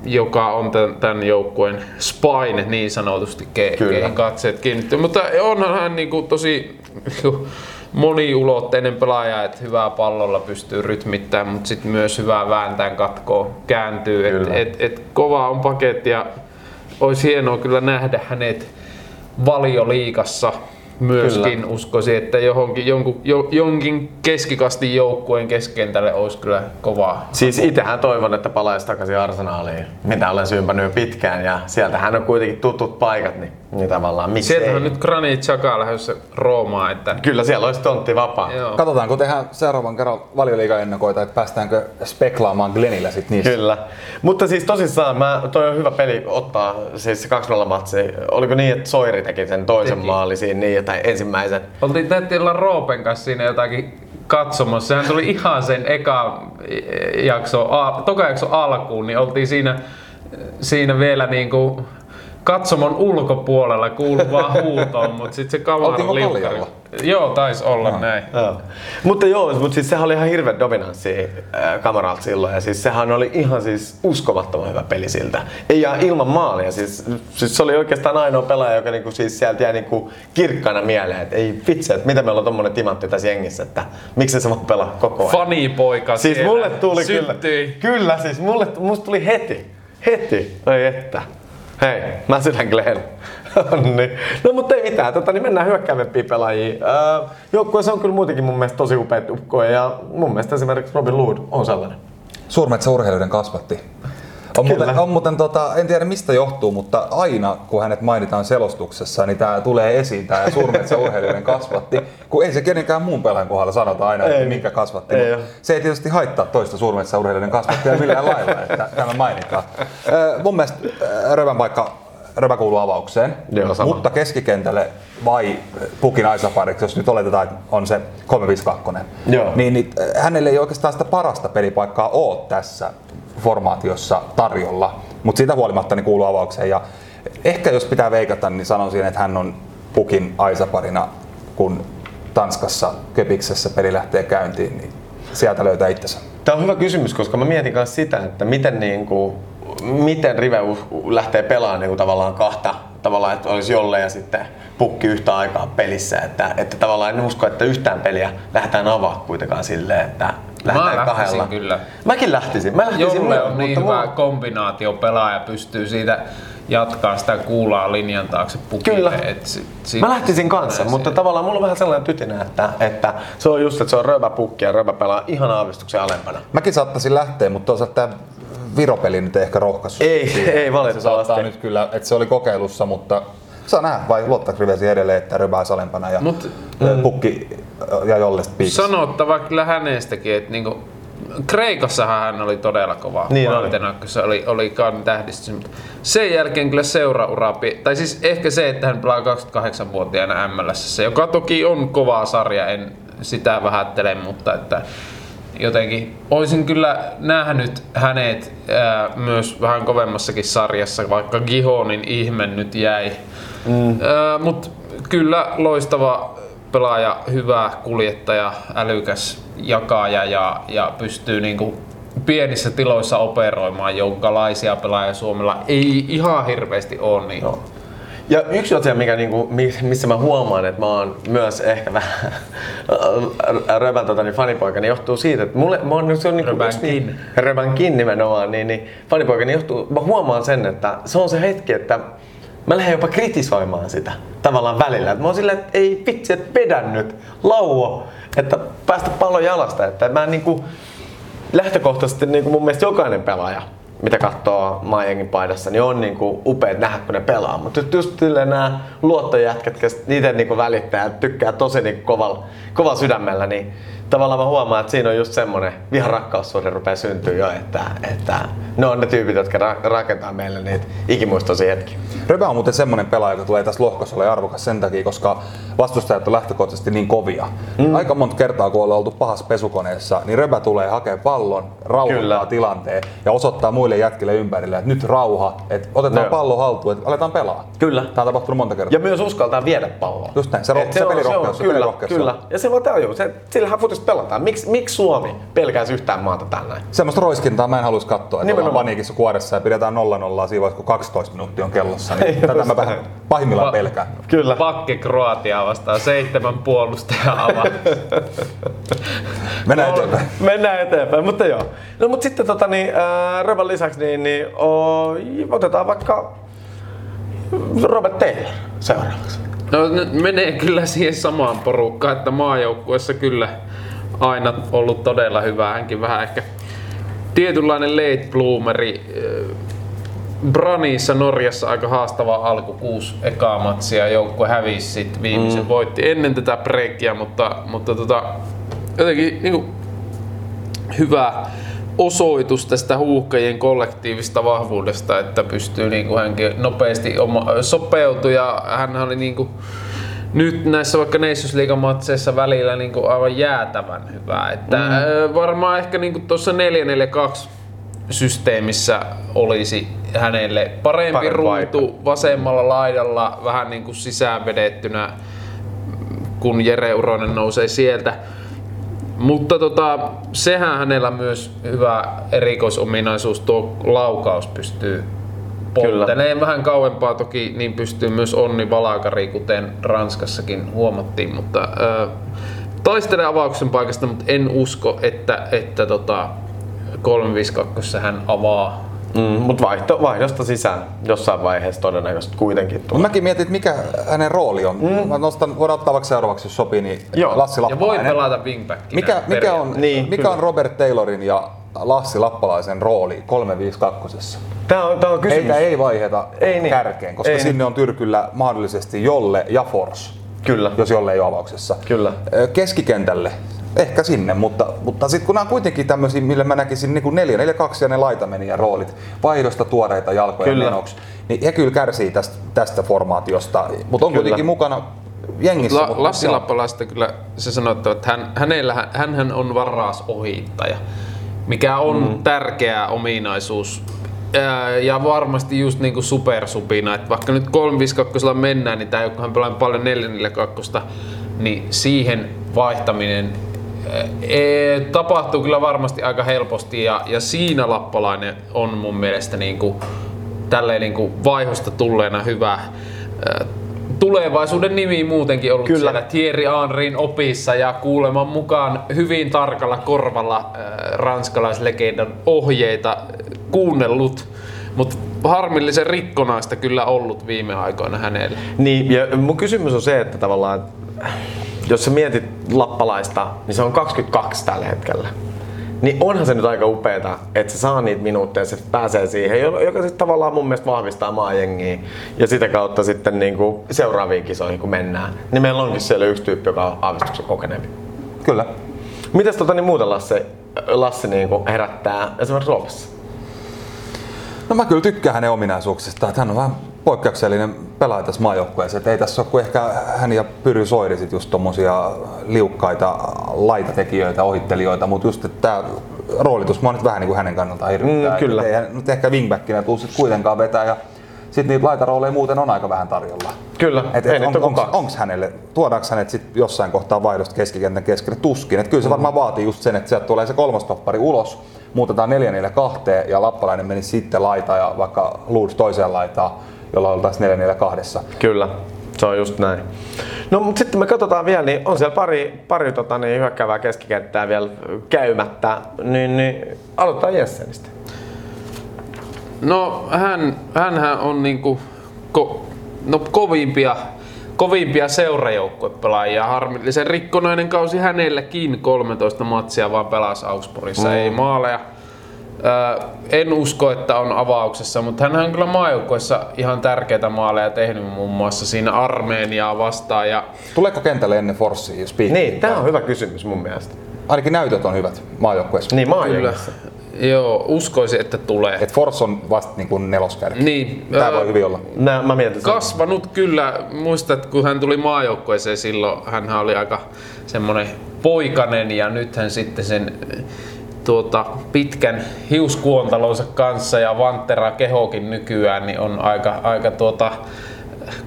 joka on tämän, tämän joukkueen spine niin sanotusti, ke, Kyllä. keihin katseet kiinnittyy. Mutta onhan hän niinku tosi niinku moniulotteinen pelaaja, että hyvää pallolla pystyy rytmittämään, mutta sitten myös hyvää vääntään katkoa, kääntyy. Et, et, et, kova on paketti ja olisi hienoa kyllä nähdä hänet valioliikassa myöskin Kyllä. uskoisin, että johonkin, jonkun, jo, jonkin keskikastin joukkueen keskentälle olisi kyllä kovaa Siis itsehän toivon, että palaisi takaisin Arsenaaliin, mitä olen sympänyt jo pitkään. Ja sieltähän on kuitenkin tutut paikat, niin, niin tavallaan miksi Sieltähän ei. nyt Granit Xhaka lähdössä Roomaan, että Kyllä siellä olisi tontti vapaa. joo. Katsotaan, kun tehdään seuraavan kerran valioliiga-ennakoita, että päästäänkö speklaamaan Glenillä sit niistä. Kyllä. Mutta siis tosissaan, mä, toi on hyvä peli ottaa, siis se 2-0 matsi. Oliko niin, että Soiri teki sen toisen Teki. siinä niin, tai ensimmäisen? Oltiin täytti olla Roopen kanssa siinä jotakin katsomassa. Sehän tuli ihan sen eka jakso, a, toka jakso alkuun, niin oltiin siinä, siinä vielä niinku katsomon ulkopuolella kuuluvaa huutoon, mutta sitten se kamera Oltiinko liukkari. Joo, taisi olla näin. Joo. Mutta joo, mutta siis sehän oli ihan hirveä dominanssi äh, kameralta silloin ja siis sehän oli ihan siis uskomattoman hyvä peli siltä. Ei ja ilman maalia, siis, siis se oli oikeastaan ainoa pelaaja, joka niinku siis sieltä jäi niinku kirkkana mieleen, että ei vitsi, että mitä meillä on tommonen timantti tässä jengissä, että miksi se vaan pelaa koko ajan. Funny poika Siis mulle tuli syttyi. kyllä, kyllä siis mulle, musta tuli heti, heti, ei että. Hei, mä sydän Glenn. niin. No mutta ei mitään, tota, niin mennään hyökkäävämpiin pelaajiin. Öö, joukkueessa on kyllä muutenkin mun mielestä tosi upeat ukkoja ja mun mielestä esimerkiksi Robin Lood on sellainen. Suurmetsäurheilijoiden kasvatti. On Kyllä. muuten, on muuten tota, en tiedä mistä johtuu, mutta aina kun hänet mainitaan selostuksessa, niin tämä tulee esiin, tämä suurmetsäurheilijoiden kasvatti. Kun ei se kenenkään muun pelaajan kohdalla sanota aina, Ei. että minkä kasvatti. Ei se ei tietysti haittaa toista suurmetsäurheilijoiden kasvattia millään lailla, että tämä mainitaan. Mun mielestä Rövän paikka Rövä kuuluu avaukseen, Joo, sama. mutta keskikentälle vai pukin aisapariksi, jos nyt oletetaan, että on se 352. Joo. Niin, niin äh, hänelle ei oikeastaan sitä parasta pelipaikkaa ole tässä formaatiossa tarjolla, mutta siitä huolimatta niin kuuluu avaukseen. Ja ehkä jos pitää veikata, niin sanoisin, että hän on pukin aisaparina, kun Tanskassa Köpiksessä peli lähtee käyntiin, niin sieltä löytää itsensä. Tämä on hyvä kysymys, koska mä mietin myös sitä, että miten, niin kuin, miten Rive lähtee pelaamaan niin kuin tavallaan kahta, tavallaan, että olisi jolle ja sitten pukki yhtä aikaa pelissä. Että, että tavallaan en usko, että yhtään peliä lähdetään avaa kuitenkaan silleen, että lähdetään lähtisin kahdella. kyllä. Mäkin lähtisin. Mä lähtisin Jolle on niin mutta hyvä mulla- kombinaatio pelaaja, pystyy siitä jatkaa sitä kuulaa linjan taakse pukille. Kyllä. Et sit, sit, Mä lähtisin kanssa, mutta se- tavallaan mulla on vähän sellainen tytinä, että, että se on just, että se on röväpukki ja rövä pelaa ihan aavistuksen alempana. Mäkin saattaisin lähteä, mutta toisaalta tämä Viropeli nyt ei ehkä rohkaissut. Ei, siihen. ei Se valitettavasti. saattaa nyt kyllä, että se oli kokeilussa, mutta saa nähdä, vai luottaako Rivesi edelleen, että olisi alempana ja Mut- ö, pukki ja jollesta piikissä. sanottava kyllä hänestäkin, että niinku, Kreikassahan hän oli todella kova Niin se oli, oli kauden tähdistys. Mutta sen jälkeen kyllä seuraura, tai siis ehkä se, että hän pelaa 28-vuotiaana MLS, joka toki on kova sarja, en sitä vähättele, mutta että jotenkin. Olisin kyllä nähnyt hänet ää, myös vähän kovemmassakin sarjassa, vaikka Gihonin ihme nyt jäi. Mm. Mutta kyllä loistava pelaaja, hyvä kuljettaja, älykäs jakaja ja, ja pystyy niinku pienissä tiloissa operoimaan, jonkalaisia pelaajia Suomella ei ihan hirveästi ole. Niin. No. Ja yksi asia, mikä, niinku, missä mä huomaan, että mä oon myös ehkä vähän röbän tota, niin fanipoika, niin johtuu siitä, että mulle, mä oon, se on niinku Röbänkin. Röbänkin nimenomaan, niin, niin fanipoika, niin johtuu, mä huomaan sen, että se on se hetki, että mä lähden jopa kritisoimaan sitä tavallaan välillä. Että mä oon silleen, että ei vitsi, että vedän nyt, lauo, että päästä pallon jalasta. Että mä niinku, lähtökohtaisesti niinku mun mielestä jokainen pelaaja, mitä katsoo Maajengin paidassa, niin on niinku upeat nähdä, kun ne pelaa. Mutta just nämä luottojätkät, ketkä niitä niinku välittää ja tykkää tosi niinku kovalla, kovalla sydämellä, niin tavallaan mä huomaan, että siinä on just semmonen vihan-rakkaussuhde rupeaa syntyä jo, että, että ne on ne tyypit, jotka ra- rakentaa meille niitä ikimuistoisia hetkiä. Röbä on muuten semmonen pelaaja, joka tulee tässä lohkossa ole arvokas sen takia, koska vastustajat on lähtökohtaisesti niin kovia. Mm. Aika monta kertaa, kun ollaan oltu pahassa pesukoneessa, niin Röbä tulee hakemaan pallon, rauhoittaa Kyllä. tilanteen ja osoittaa muille jätkille ympärille, että nyt rauha, että otetaan no. pallo haltuun, että aletaan pelaa. Kyllä. Tämä on tapahtunut monta kertaa. Ja myös uskaltaa viedä palloa. Just näin, se, ro- se, se pelirohkeus. Se, se, kyllä, kyllä. Ja se vaan tajuu, se, sillähän futis pelataan. Miksi, miksi Suomi pelkäisi yhtään maata tällä? Semmoista roiskintaa mä en haluaisi katsoa, että ollaan paniikissa kuoressa ja pidetään 0-0 siinä vaiheessa, kun 12 minuuttia on kellossa. Niin tätä mä vähän pahimmillaan pelkään. Kyllä. Pakke Kroatia vastaan seitsemän puolustajaa avaa. Mennään eteenpäin. Mennään eteenpäin, mutta joo. No mutta sitten tota, niin, äh, Rövan lisäksi niin, niin oh, otetaan vaikka Robert Taylor seuraavaksi. No menee kyllä siihen samaan porukkaan, että maajoukkuessa kyllä aina ollut todella hyvä. Hänkin vähän ehkä tietynlainen late bloomeri. Branissa Norjassa aika haastava alku, kuusi ekaa matsia, joukkue hävisi sit viimeisen mm. voitti ennen tätä breakia, mutta, mutta tota, jotenkin niin kuin, hyvä osoitus tästä huuhkajien kollektiivista vahvuudesta, että pystyy niin kuin hänkin nopeasti oma, ja hän oli niin kuin, nyt näissä vaikka Nations League-matseissa välillä niin kuin aivan jäätävän hyvää. Että mm. varmaan ehkä niin tuossa 4-4-2 systeemissä olisi hänelle parempi Parempi ruutu paikka. vasemmalla laidalla vähän niin kuin sisään vedettynä, kun Jere Uronen nousee sieltä. Mutta tota, sehän hänellä myös hyvä erikoisominaisuus, tuo laukaus pystyy polttelee vähän kauempaa toki, niin pystyy myös Onni Valakari, kuten Ranskassakin huomattiin, mutta äh, taistelee avauksen paikasta, mutta en usko, että, että tota, 352 hän avaa Mm, mutta vaihto, vaihdosta sisään jossain vaiheessa todennäköisesti kuitenkin tulee. Mäkin mietin, että mikä hänen rooli on. Mm. Mä nostan, voidaan ottaa vaikka seuraavaksi, jos sopii, niin Joo. Lassi Lappalainen. Ja voi pelata wingbackinä. Mikä, mikä, on, niin, mikä on Robert Taylorin ja Lassi Lappalaisen rooli 352? Tämä on, tämä on kysymys. Heitä ei vaiheta ei niin. kärkeen, koska ei sinne niin. on tyrkyllä mahdollisesti Jolle ja Force. Kyllä. Jos Jolle ei ole avauksessa. Kyllä. Keskikentälle Ehkä sinne, mutta, mutta sitten kun nämä on kuitenkin tämmöisiä, millä mä näkisin niin 4 4 2 ja ne laitameniä roolit, vaihdosta tuoreita jalkoja kyllä. menoksi, niin he kyllä kärsii tästä, tästä formaatiosta, mutta on kyllä. kuitenkin mukana jengissä. La, mutta Lassi Lappalaista kyllä se sanoo, että hän, hänellä, hän on varas ohittaja, mikä on mm. tärkeä ominaisuus ja varmasti just niinku supersupina, että vaikka nyt 352 mennään, niin tämä hän pelaa paljon 442, niin siihen vaihtaminen e, tapahtuu kyllä varmasti aika helposti ja, ja siinä Lappalainen on mun mielestä niinku, tälleen niinku vaihosta tulleena hyvä tulevaisuuden nimi muutenkin ollut Kyllä. siellä Thierry Henryn opissa ja kuuleman mukaan hyvin tarkalla korvalla äh, ranskalaislegendan ohjeita kuunnellut. Mutta harmillisen rikkonaista kyllä ollut viime aikoina hänelle. Niin, ja mun kysymys on se, että tavallaan jos sä mietit lappalaista, niin se on 22 tällä hetkellä. Niin onhan se nyt aika upeeta, että se saa niitä minuutteja, se pääsee siihen, joka sitten tavallaan mun mielestä vahvistaa maajengiä ja sitä kautta sitten niinku seuraaviin kisoihin kun mennään. Niin meillä onkin siellä yksi tyyppi, joka on aavistuksen kokeneempi. Kyllä. Mitäs tota niin muuta Lassi, Lassi niinku herättää esimerkiksi Roopassa? No mä kyllä tykkään hänen ominaisuuksistaan. Hän on vähän poikkeuksellinen pelaajia tässä maajoukkueessa. Ei tässä ole kuin ehkä hän ja Pyry Soiri sit just tommosia liukkaita laitatekijöitä, ohittelijoita, mutta just että tämä roolitus mua nyt vähän niin kuin hänen kannaltaan hirvittää. Mm, kyllä. Ei hän nyt ehkä wingbackinä tuu sit kuitenkaan vetää ja sitten niitä laitarooleja muuten on aika vähän tarjolla. Kyllä, Et, ei et niitä on, onks, onks hänelle, tuodaanko hänet sit jossain kohtaa vaihdosta keskikentän keskelle tuskin. Et kyllä se varmaan vaatii just sen, että sieltä tulee se kolmostoppari ulos, muutetaan 4 4 2 ja Lappalainen meni sitten laitaan ja vaikka Luuds toiseen laitaan, jolla oltaisiin 4 4 2 Kyllä, se on just näin. No mutta sitten me katsotaan vielä, niin on siellä pari, pari tota, niin hyökkäävää keskikenttää vielä käymättä, niin, niin aloitetaan Jessenistä. No hän, hänhän on niinku ko, no, kovimpia, kovimpia seurajoukkuepelaajia. Harmillisen rikkonainen kausi hänelläkin. 13 matsia vaan pelasi Augsburgissa, mm. ei maaleja. Ö, en usko, että on avauksessa, mutta hän on kyllä maajoukkueessa ihan tärkeitä maaleja tehnyt muun muassa siinä Armeeniaa vastaan. Ja Tuleeko kentälle ennen Forssia, jos piikki? Niin, tämä on hyvä kysymys mun mielestä. Ainakin näytöt on hyvät maajoukkueessa. Niin, kyllä, maajoukkueessa. Joo, uskoisin, että tulee. Et Fors on vasta niin kuin neloskärki. niin, Tämä ö, voi hyvin olla. Mä, mä mietin sen. kasvanut kyllä. Muistat, kun hän tuli maajoukkueeseen silloin, hän oli aika semmoinen poikanen ja nyt hän sitten sen tuota, pitkän hiuskuontalonsa kanssa ja vanttera kehokin nykyään niin on aika, aika tuota,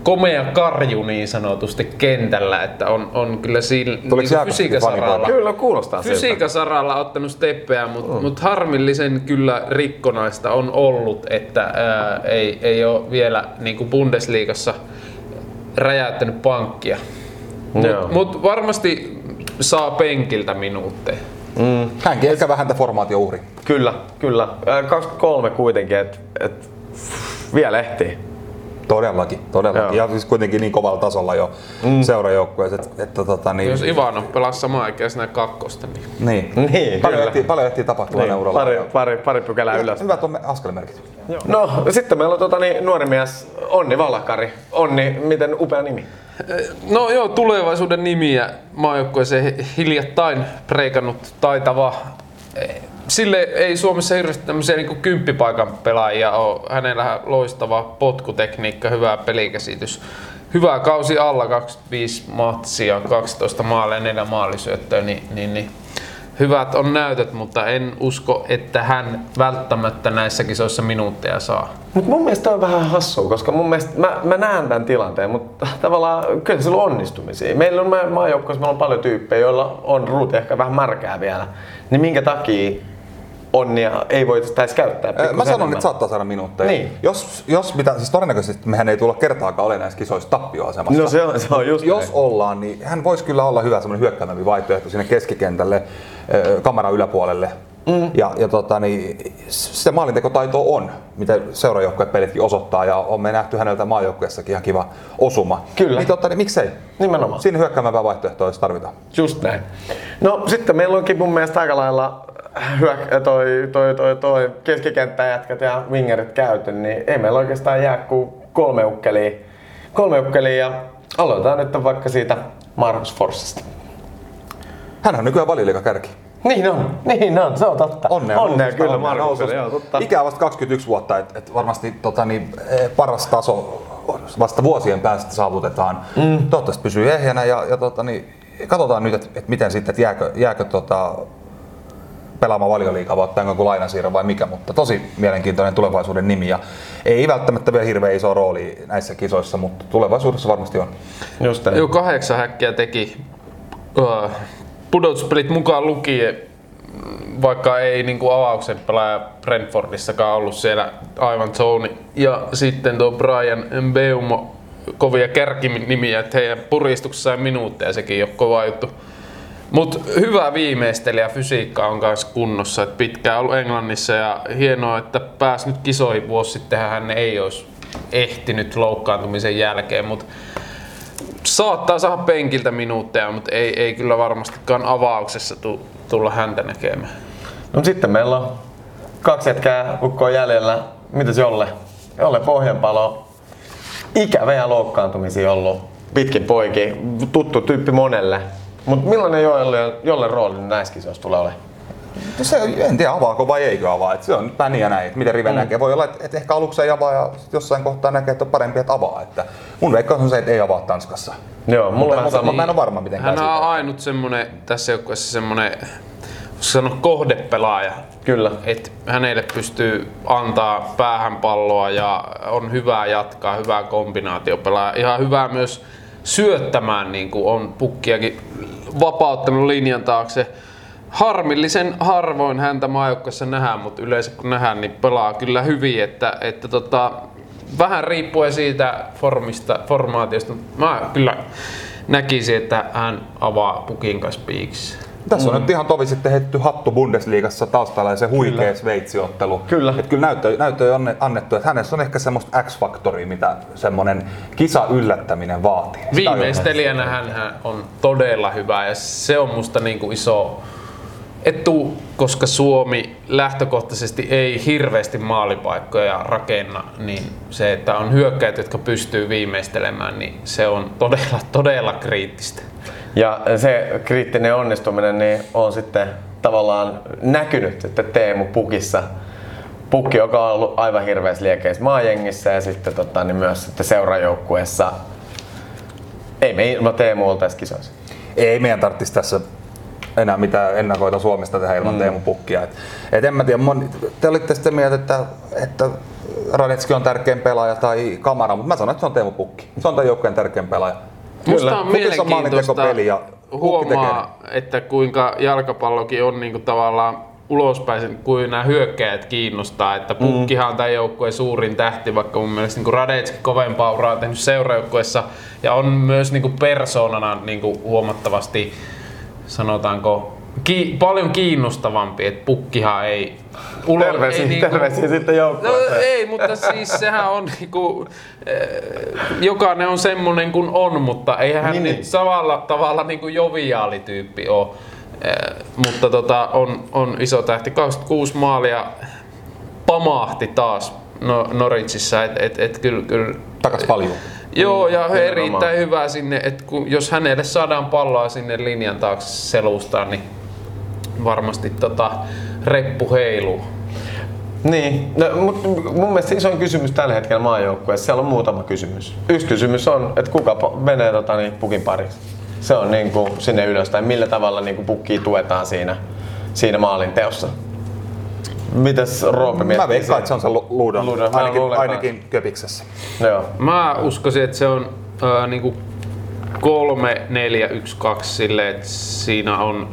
komea karju niin sanotusti kentällä, että on, on kyllä siinä niin Jaakob fysiikan sitten saralla, fanipoika? Kyllä kuulostaa siltä. fysiikan saralla ottanut steppejä, mutta mut harmillisen kyllä rikkonaista on ollut, että ää, ei, ei ole vielä niin kuin Bundesliigassa räjäyttänyt pankkia. Mutta mut varmasti saa penkiltä minuutteja. Hänkin ehkä vähän tämä formaatio uhri. Kyllä, kyllä. Ää, 23 kuitenkin, että et, vielä ehtii. Todellakin, todellakin. Joo. Ja siis kuitenkin niin kovalla tasolla jo mm. seurajoukkueessa, että, että tota, niin, Jos Ivanov pelaa samaan ikäisenä kakkosta, niin niin. Niin, paljon, kyllä. ehtii, paljon ehtii tapahtua Niin, uralla. pari, pari, pari pykälää ylös. Hyvät on askelmerkit. No, sitten meillä on tota, niin, nuori mies Onni Valakari. Onni, miten upea nimi. No joo, tulevaisuuden nimiä maajoukkueeseen hiljattain preikannut taitava. Sille ei Suomessa hirveästi tämmöisiä niin kymppipaikan pelaajia ole. Hänellä loistava potkutekniikka, hyvä pelikäsitys. Hyvä kausi alla, 25 matsia, 12 maalia, 4 maalisyöttöä, niin, niin, niin hyvät on näytöt, mutta en usko, että hän välttämättä näissä kisoissa minuutteja saa. Mutta mun mielestä on vähän hassua, koska mun mielestä mä, mä näen tämän tilanteen, mutta tavallaan kyllä sillä on onnistumisia. Meillä on maa- maajoukkueessa meillä on paljon tyyppejä, joilla on ruuti ehkä vähän märkää vielä. Niin minkä takia onnia ei voitaisi edes käyttää? Mä sanon, enemmän? että saattaa saada minuutteja. Niin. Jos, jos mitä, siis todennäköisesti mehän ei tulla kertaakaan ole näissä kisoissa tappioasemassa. No se on, se on just Jos näin. ollaan, niin hän voisi kyllä olla hyvä semmoinen hyökkäämämpi vaihtoehto sinne keskikentälle, kameran yläpuolelle. Mm. Ja, ja tota, niin, se maalintekotaito on, mitä seurajoukkueet pelitkin osoittaa, ja on me nähty häneltä maajoukkueessakin ihan kiva osuma. Kyllä. Niin, tota, niin miksei? Nimenomaan. Siinä hyökkäämämpää vaihtoehtoa, jos tarvitaan. Just näin. No sitten meillä onkin mun mielestä aika lailla hyök- toi, toi, toi, toi keskikenttäjätkät ja wingerit käyty, niin ei meillä oikeastaan jää kuin kolme ukkelia. Kolme ukkelia ja aloitetaan nyt vaikka siitä Marcus Forssista. Hän on nykyään valioliiga kärki. Niin on, niin on, se on totta. Onnea, Onnea kyllä onnea Markukselle, joo totta. Ikää vasta 21 vuotta, että et varmasti tota, niin, eh, paras taso vasta vuosien päästä saavutetaan. Mm. Toivottavasti pysyy ehjänä ja, ja tota, niin, katsotaan nyt, että et miten sitten, että jääkö, jääkö tota, pelaamaan valioliikaa vai ottaako joku lainasiirro vai mikä, mutta tosi mielenkiintoinen tulevaisuuden nimi ja ei välttämättä vielä hirveän iso rooli näissä kisoissa, mutta tulevaisuudessa varmasti on. Just. Joo, kahdeksan häkkiä teki pudotuspelit mukaan lukien, vaikka ei niin kuin avauksen pelaaja Brentfordissakaan ollut siellä aivan zoni. Ja sitten tuo Brian Mbeumo, kovia kärkinimiä, että heidän puristuksessa sai minuutteja, sekin ole kova juttu. Mutta hyvä viimeistelijä, fysiikka on myös kunnossa. Et pitkään ollut Englannissa ja hienoa, että pääsi nyt kisoihin vuosi sitten. Hän ei olisi ehtinyt loukkaantumisen jälkeen, mutta saattaa saada penkiltä minuutteja, mutta ei, ei kyllä varmastikaan avauksessa tu, tulla häntä näkemään. No sitten meillä on kaksi jätkää ukkoa jäljellä. Mitäs Jolle? Jolle Pohjanpalo. Ikäviä loukkaantumisia ollut pitkin poikin. Tuttu tyyppi monelle. Mutta millainen Jolle, Jolle rooli näissä kisoissa tulee olemaan? Se, en tiedä avaako vai eikö avaa. Et se on niin ja näin, että miten Rive mm. näkee. Voi olla, että, että ehkä aluksi ei avaa ja jossain kohtaa näkee, että on parempi, että avaa. Että mun veikkaus on se, että ei avaa Tanskassa. Joo, mulla Mutta, on mutta, sama. mutta mä en ole varma mitenkään Hän siitä. on ainut semmonen, tässä joukkueessa semmonen, sanoa kohdepelaaja. Kyllä. Et hänelle pystyy antaa päähän palloa ja on hyvää jatkaa, hyvää kombinaatiopelaaja. Ihan hyvä myös syöttämään, niin kuin on pukkiakin vapauttanut linjan taakse. Harmillisen harvoin häntä maajoukkueessa nähdään, mutta yleensä kun nähdään, niin pelaa kyllä hyvin. Että, että tota, vähän riippuen siitä formista, formaatiosta. Mä kyllä näkisin, että hän avaa pukin kanssa piikissä. Tässä on nyt ihan tovi sitten heitetty hattu Bundesliigassa taustalla ja se huikea Sveitsi-ottelu. Kyllä. Et kyllä näyttö, näyttö on annettu, että hänessä on ehkä semmoista X-faktoria, mitä semmoinen kisa yllättäminen vaatii. Viimeistelijänä hän on todella hyvä ja se on musta niin kuin iso etu, koska Suomi lähtökohtaisesti ei hirveästi maalipaikkoja rakenna, niin se, että on hyökkäjät, jotka pystyy viimeistelemään, niin se on todella, todella kriittistä. Ja se kriittinen onnistuminen niin on sitten tavallaan näkynyt, että Teemu Pukissa, Pukki, joka on ollut aivan hirveässä liekeissä maajengissä ja sitten tota, niin myös sitten seurajoukkueessa. Ei me ilman Teemu oltaisi kisoissa. Ei meidän tarvitsisi tässä enää mitään ennakoita Suomesta tehdä ilman mm. Teemu Pukkia. Et, et en mä tiedä, moni, te olitte sitten mieltä, että, että Radetski on tärkein pelaaja tai Kamara, mutta mä sanon, että se on Teemu Pukki. Se on tämän joukkueen tärkein pelaaja. Musta on Pukissa on mielenkiintoista maalintekopeli ja huomaa, että kuinka jalkapallokin on niinku tavallaan ulospäin, kuin nämä hyökkäjät kiinnostaa, että Pukkihan on tämän joukkueen suurin tähti, vaikka mun mielestä niin Radetski kovempaa uraa tehnyt seurajoukkueessa ja on myös niin kuin persoonana niin kuin huomattavasti, sanotaanko, ki- paljon kiinnostavampi, että Pukkihan ei... ulo- Terveisiä, ei niinku- terveisiä sitten No, joukkueeseen. ei, mutta siis sehän on niinku, eh, jokainen on semmonen kuin on, mutta eihän hän Niin, nyt niin. samalla tavalla niinku joviaali tyyppi ole. Eh, mutta tota, on, on iso tähti, 26 maalia pamahti taas no, Noritsissa, et, et, et kyllä, kyllä takas paljon. Joo, ja nimenomaan. erittäin hyvä sinne, että kun, jos hänelle saadaan palloa sinne linjan taakse selustaan, niin varmasti tota, reppu heiluu. Niin, no, mutta mun mielestä isoin kysymys tällä hetkellä maajoukkueessa, siellä on muutama kysymys. Yksi kysymys on, että kuka menee tota, niin, pukin pariksi. Se on niin kuin, sinne ylös, tai millä tavalla niin kuin, pukkia tuetaan siinä, siinä maalin teossa. Mitäs Roope miettii? Mä veikkaan, että se on se Lu- Ludon, ainakin, luulen ainakin Köpiksessä. Joo. Mä uskoisin, että se on ää, niinku 3, 4, 1, 2 silleen, että siinä on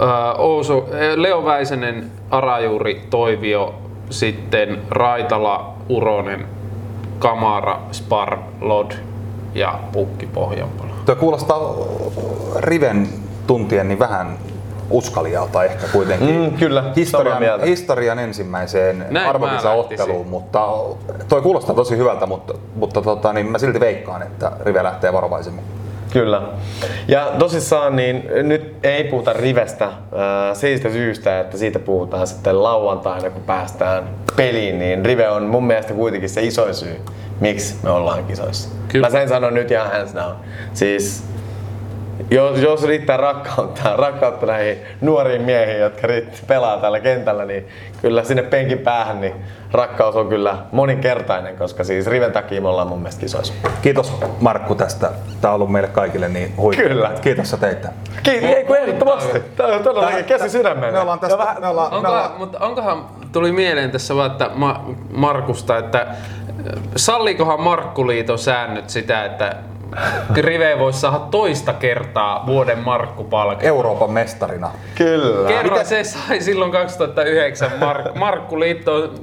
ää, Ouso, ää, Leo Väisänen, Arajuuri, Toivio, sitten Raitala, Uronen, Kamara, Spar, Lod ja Pukki Pohjanpalo. Tuo kuulostaa Riven tuntien niin vähän uskalialta ehkä kuitenkin. Mm, kyllä, historian, historian ensimmäiseen Näin mutta toi kuulostaa tosi hyvältä, mutta, mutta tota, niin mä silti veikkaan, että Rive lähtee varovaisemmin. Kyllä. Ja tosissaan niin nyt ei puhuta rivestä äh, siitä syystä, että siitä puhutaan sitten lauantaina, kun päästään peliin, niin rive on mun mielestä kuitenkin se isoin syy, miksi me ollaan kisoissa. Kyllä. Mä sen sanon nyt ihan hands down. Siis jos, jos riittää rakkautta, rakkautta näihin nuoriin miehiin, jotka pelaa tällä kentällä, niin kyllä sinne penkin päähän niin rakkaus on kyllä moninkertainen, koska siis Riven takia me ollaan mun mielestä kisoissa. Kiitos Markku tästä. Tämä on ollut meille kaikille niin huikea. Kyllä. Kiitos sä teitä. Kiitos, ei kun ehdottomasti. Tämä on todellakin käsi sydämeen. Me ollaan tästä, me ollaan, me Onkohan, ollaan, mutta onkohan, tuli mieleen tässä vaan, että Ma, Markusta, että äh, sallikohan Markkuliiton säännöt sitä, että Rive voisi saada toista kertaa vuoden Markkupalkin. Euroopan mestarina. Kyllä. Kerran se sai silloin 2009 Mark, Markkuliitto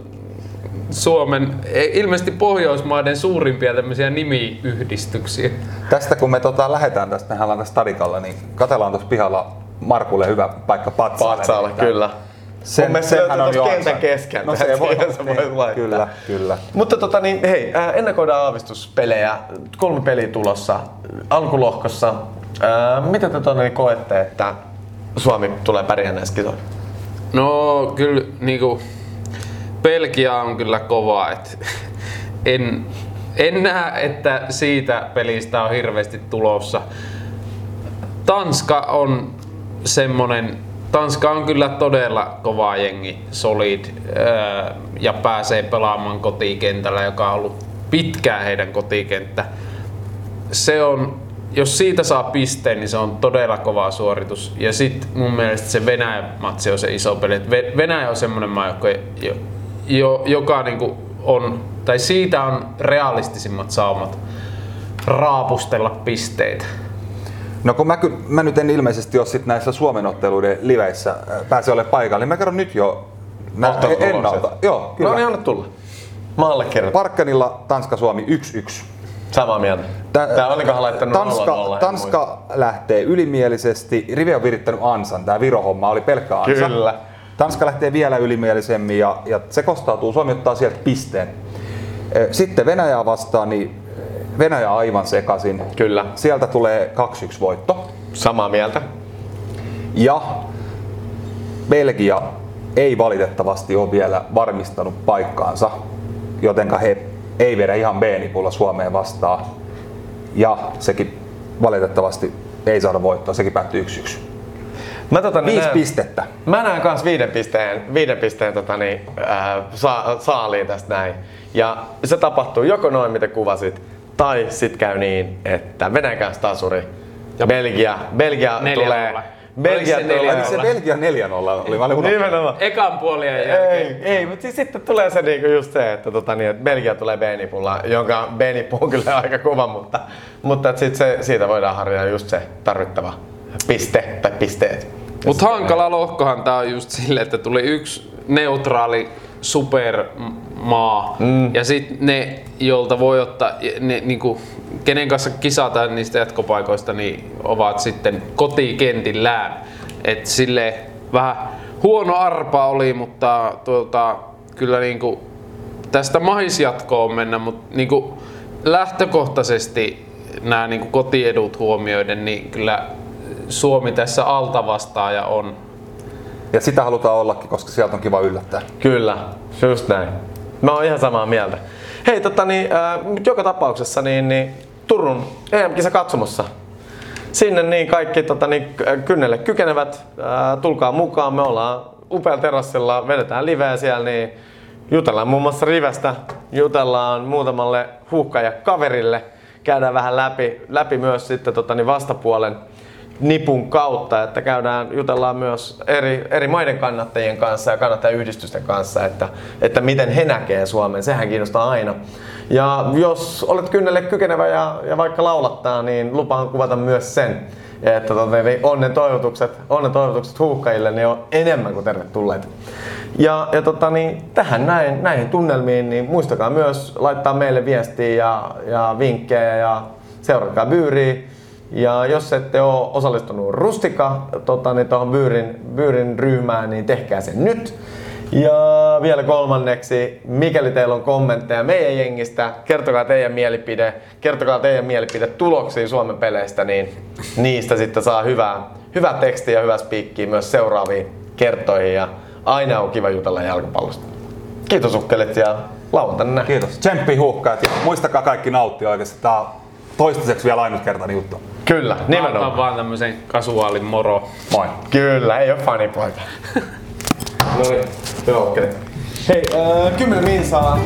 Suomen, ilmeisesti Pohjoismaiden suurimpia tämmöisiä nimiyhdistyksiä. Tästä kun me tota, lähdetään tästä, mehän ollaan tässä stadikalla, niin katsellaan tuossa pihalla Markulle hyvä paikka patsaalle. Nimittäin. kyllä. Sen, Mun senhän on jo kentän keskeltä, No se voi, se voi niin, laittaa. Kyllä, kyllä. Mutta tota niin, hei, äh, ennakoidaan aavistuspelejä. Kolme peliä tulossa alkulohkossa. Äh, mitä te tuonne koette, että Suomi tulee pärjäämään näissä kisoissa? No kyllä niinku, Belgia on kyllä kova. Et, en, en näe, että siitä pelistä on hirveästi tulossa. Tanska on semmonen Tanska on kyllä todella kova jengi, solid ja pääsee pelaamaan kotikentällä, joka on ollut pitkään heidän kotikenttä. Se on, jos siitä saa pisteen, niin se on todella kova suoritus. Ja sitten mun mielestä se Venäjän matsi on se iso peli. Venäjä on semmoinen maa, joka, jo, jo, joka niinku on, tai siitä on realistisimmat saumat raapustella pisteitä. No kun mä, ky- mä nyt en ilmeisesti ole sit näissä Suomen otteluiden liveissä äh, pääse ole paikalla, niin mä kerron nyt jo nä- ennalta. Joo, kyllä. No niin, anna tulla. Mä allekirjoitan. Parkkanilla Tanska-Suomi 1-1. Samaa mieltä. Tä- Tää olikohan laittanut Tanska, 0-0, en muista. Tanska lähtee ylimielisesti. Rivi on virittänyt ansan. Tämä Viro-homma oli pelkkä ansa. Kyllä. Tanska lähtee vielä ylimielisemmin ja, ja se kostautuu. Suomi ottaa sieltä pisteen. Sitten Venäjää vastaan, niin Venäjä aivan sekaisin. Kyllä. Sieltä tulee 2-1 voitto. Samaa mieltä. Ja Belgia ei valitettavasti ole vielä varmistanut paikkaansa, jotenka he ei vedä ihan B-nipulla Suomeen vastaan. Ja sekin valitettavasti ei saada voittoa, sekin päättyy 1-1. Mä tota, niin Viisi näen- pistettä. Mä näen kans viiden pisteen, viiden pisteen tota, niin, äh, sa- saaliin tästä näin. Ja se tapahtuu joko noin, mitä kuvasit, tai sit käy niin, että Venäjän kanssa tasuri. Ja Belgia, Belgia tulee. nolla. Belgia Oliko se se Belgia 4-0 oli, mä. Nimenomaan. Ekan puolien jälkeen. Ei, ei, mutta siis sitten tulee se niinku just se, että, tota, niin, että Belgia tulee B-nipulla, jonka B-nippu on kyllä aika kova, mutta, mutta että sit se, siitä voidaan harjaa just se tarvittava piste tai pisteet. Mutta hankala lohkohan tää on just silleen, että tuli yksi neutraali supermaa mm. ja sitten ne, jolta voi ottaa, ne, niinku, kenen kanssa kisataan niistä jatkopaikoista, niin ovat sitten kotikentillään. Et sille vähän huono arpa oli, mutta tuota, kyllä niinku, tästä mahisjatkoon mennä, mutta niinku, lähtökohtaisesti nämä niinku kotiedut huomioiden, niin kyllä Suomi tässä alta vastaaja on. Ja sitä halutaan ollakin, koska sieltä on kiva yllättää. Kyllä, just näin. Mä oon ihan samaa mieltä. Hei, tota, niin, äh, joka tapauksessa niin, niin Turun EM-kisa katsomossa. Sinne niin kaikki tota, niin, kynnelle kykenevät, äh, tulkaa mukaan. Me ollaan upealla terassilla, vedetään liveä siellä, niin jutellaan muun muassa Rivestä, jutellaan muutamalle huuhkaja kaverille, käydään vähän läpi, läpi myös sitten tota, niin vastapuolen nipun kautta, että käydään, jutellaan myös eri, eri maiden kannattajien kanssa ja kannattajayhdistysten kanssa, että, että miten he näkee Suomen, sehän kiinnostaa aina. Ja jos olet kynnelle kykenevä ja, ja vaikka laulattaa, niin lupaan kuvata myös sen, että tota, onnen toivotukset, onnen toivotukset huuhkajille niin on enemmän kuin tervetulleita. Ja, ja tota, niin, tähän näin, näihin tunnelmiin, niin muistakaa myös laittaa meille viestiä ja, ja vinkkejä ja seuratkaa byyriä. Ja jos ette ole osallistunut Rustika tota, niin tuohon Byyrin, Byyrin ryhmään, niin tehkää se nyt. Ja vielä kolmanneksi, mikäli teillä on kommentteja meidän jengistä, kertokaa teidän mielipide, kertokaa teidän mielipide tuloksia Suomen peleistä, niin niistä sitten saa hyvää, hyvää tekstiä ja hyvää spiikkiä myös seuraaviin kertoihin. Ja aina on kiva jutella jalkapallosta. Kiitos ukkelit ja lauantaina. Kiitos. Tsemppi huuhkajat ja muistakaa kaikki nauttia oikeasti. Tää on toistaiseksi vielä ainutkertainen juttu. Kyllä, Mä nimenomaan. otan vaan tämmösen kasuaalin moro. Moi. Kyllä, ei ole fanipoika. no niin, joo, okei. Hei, äh, 10 minsaa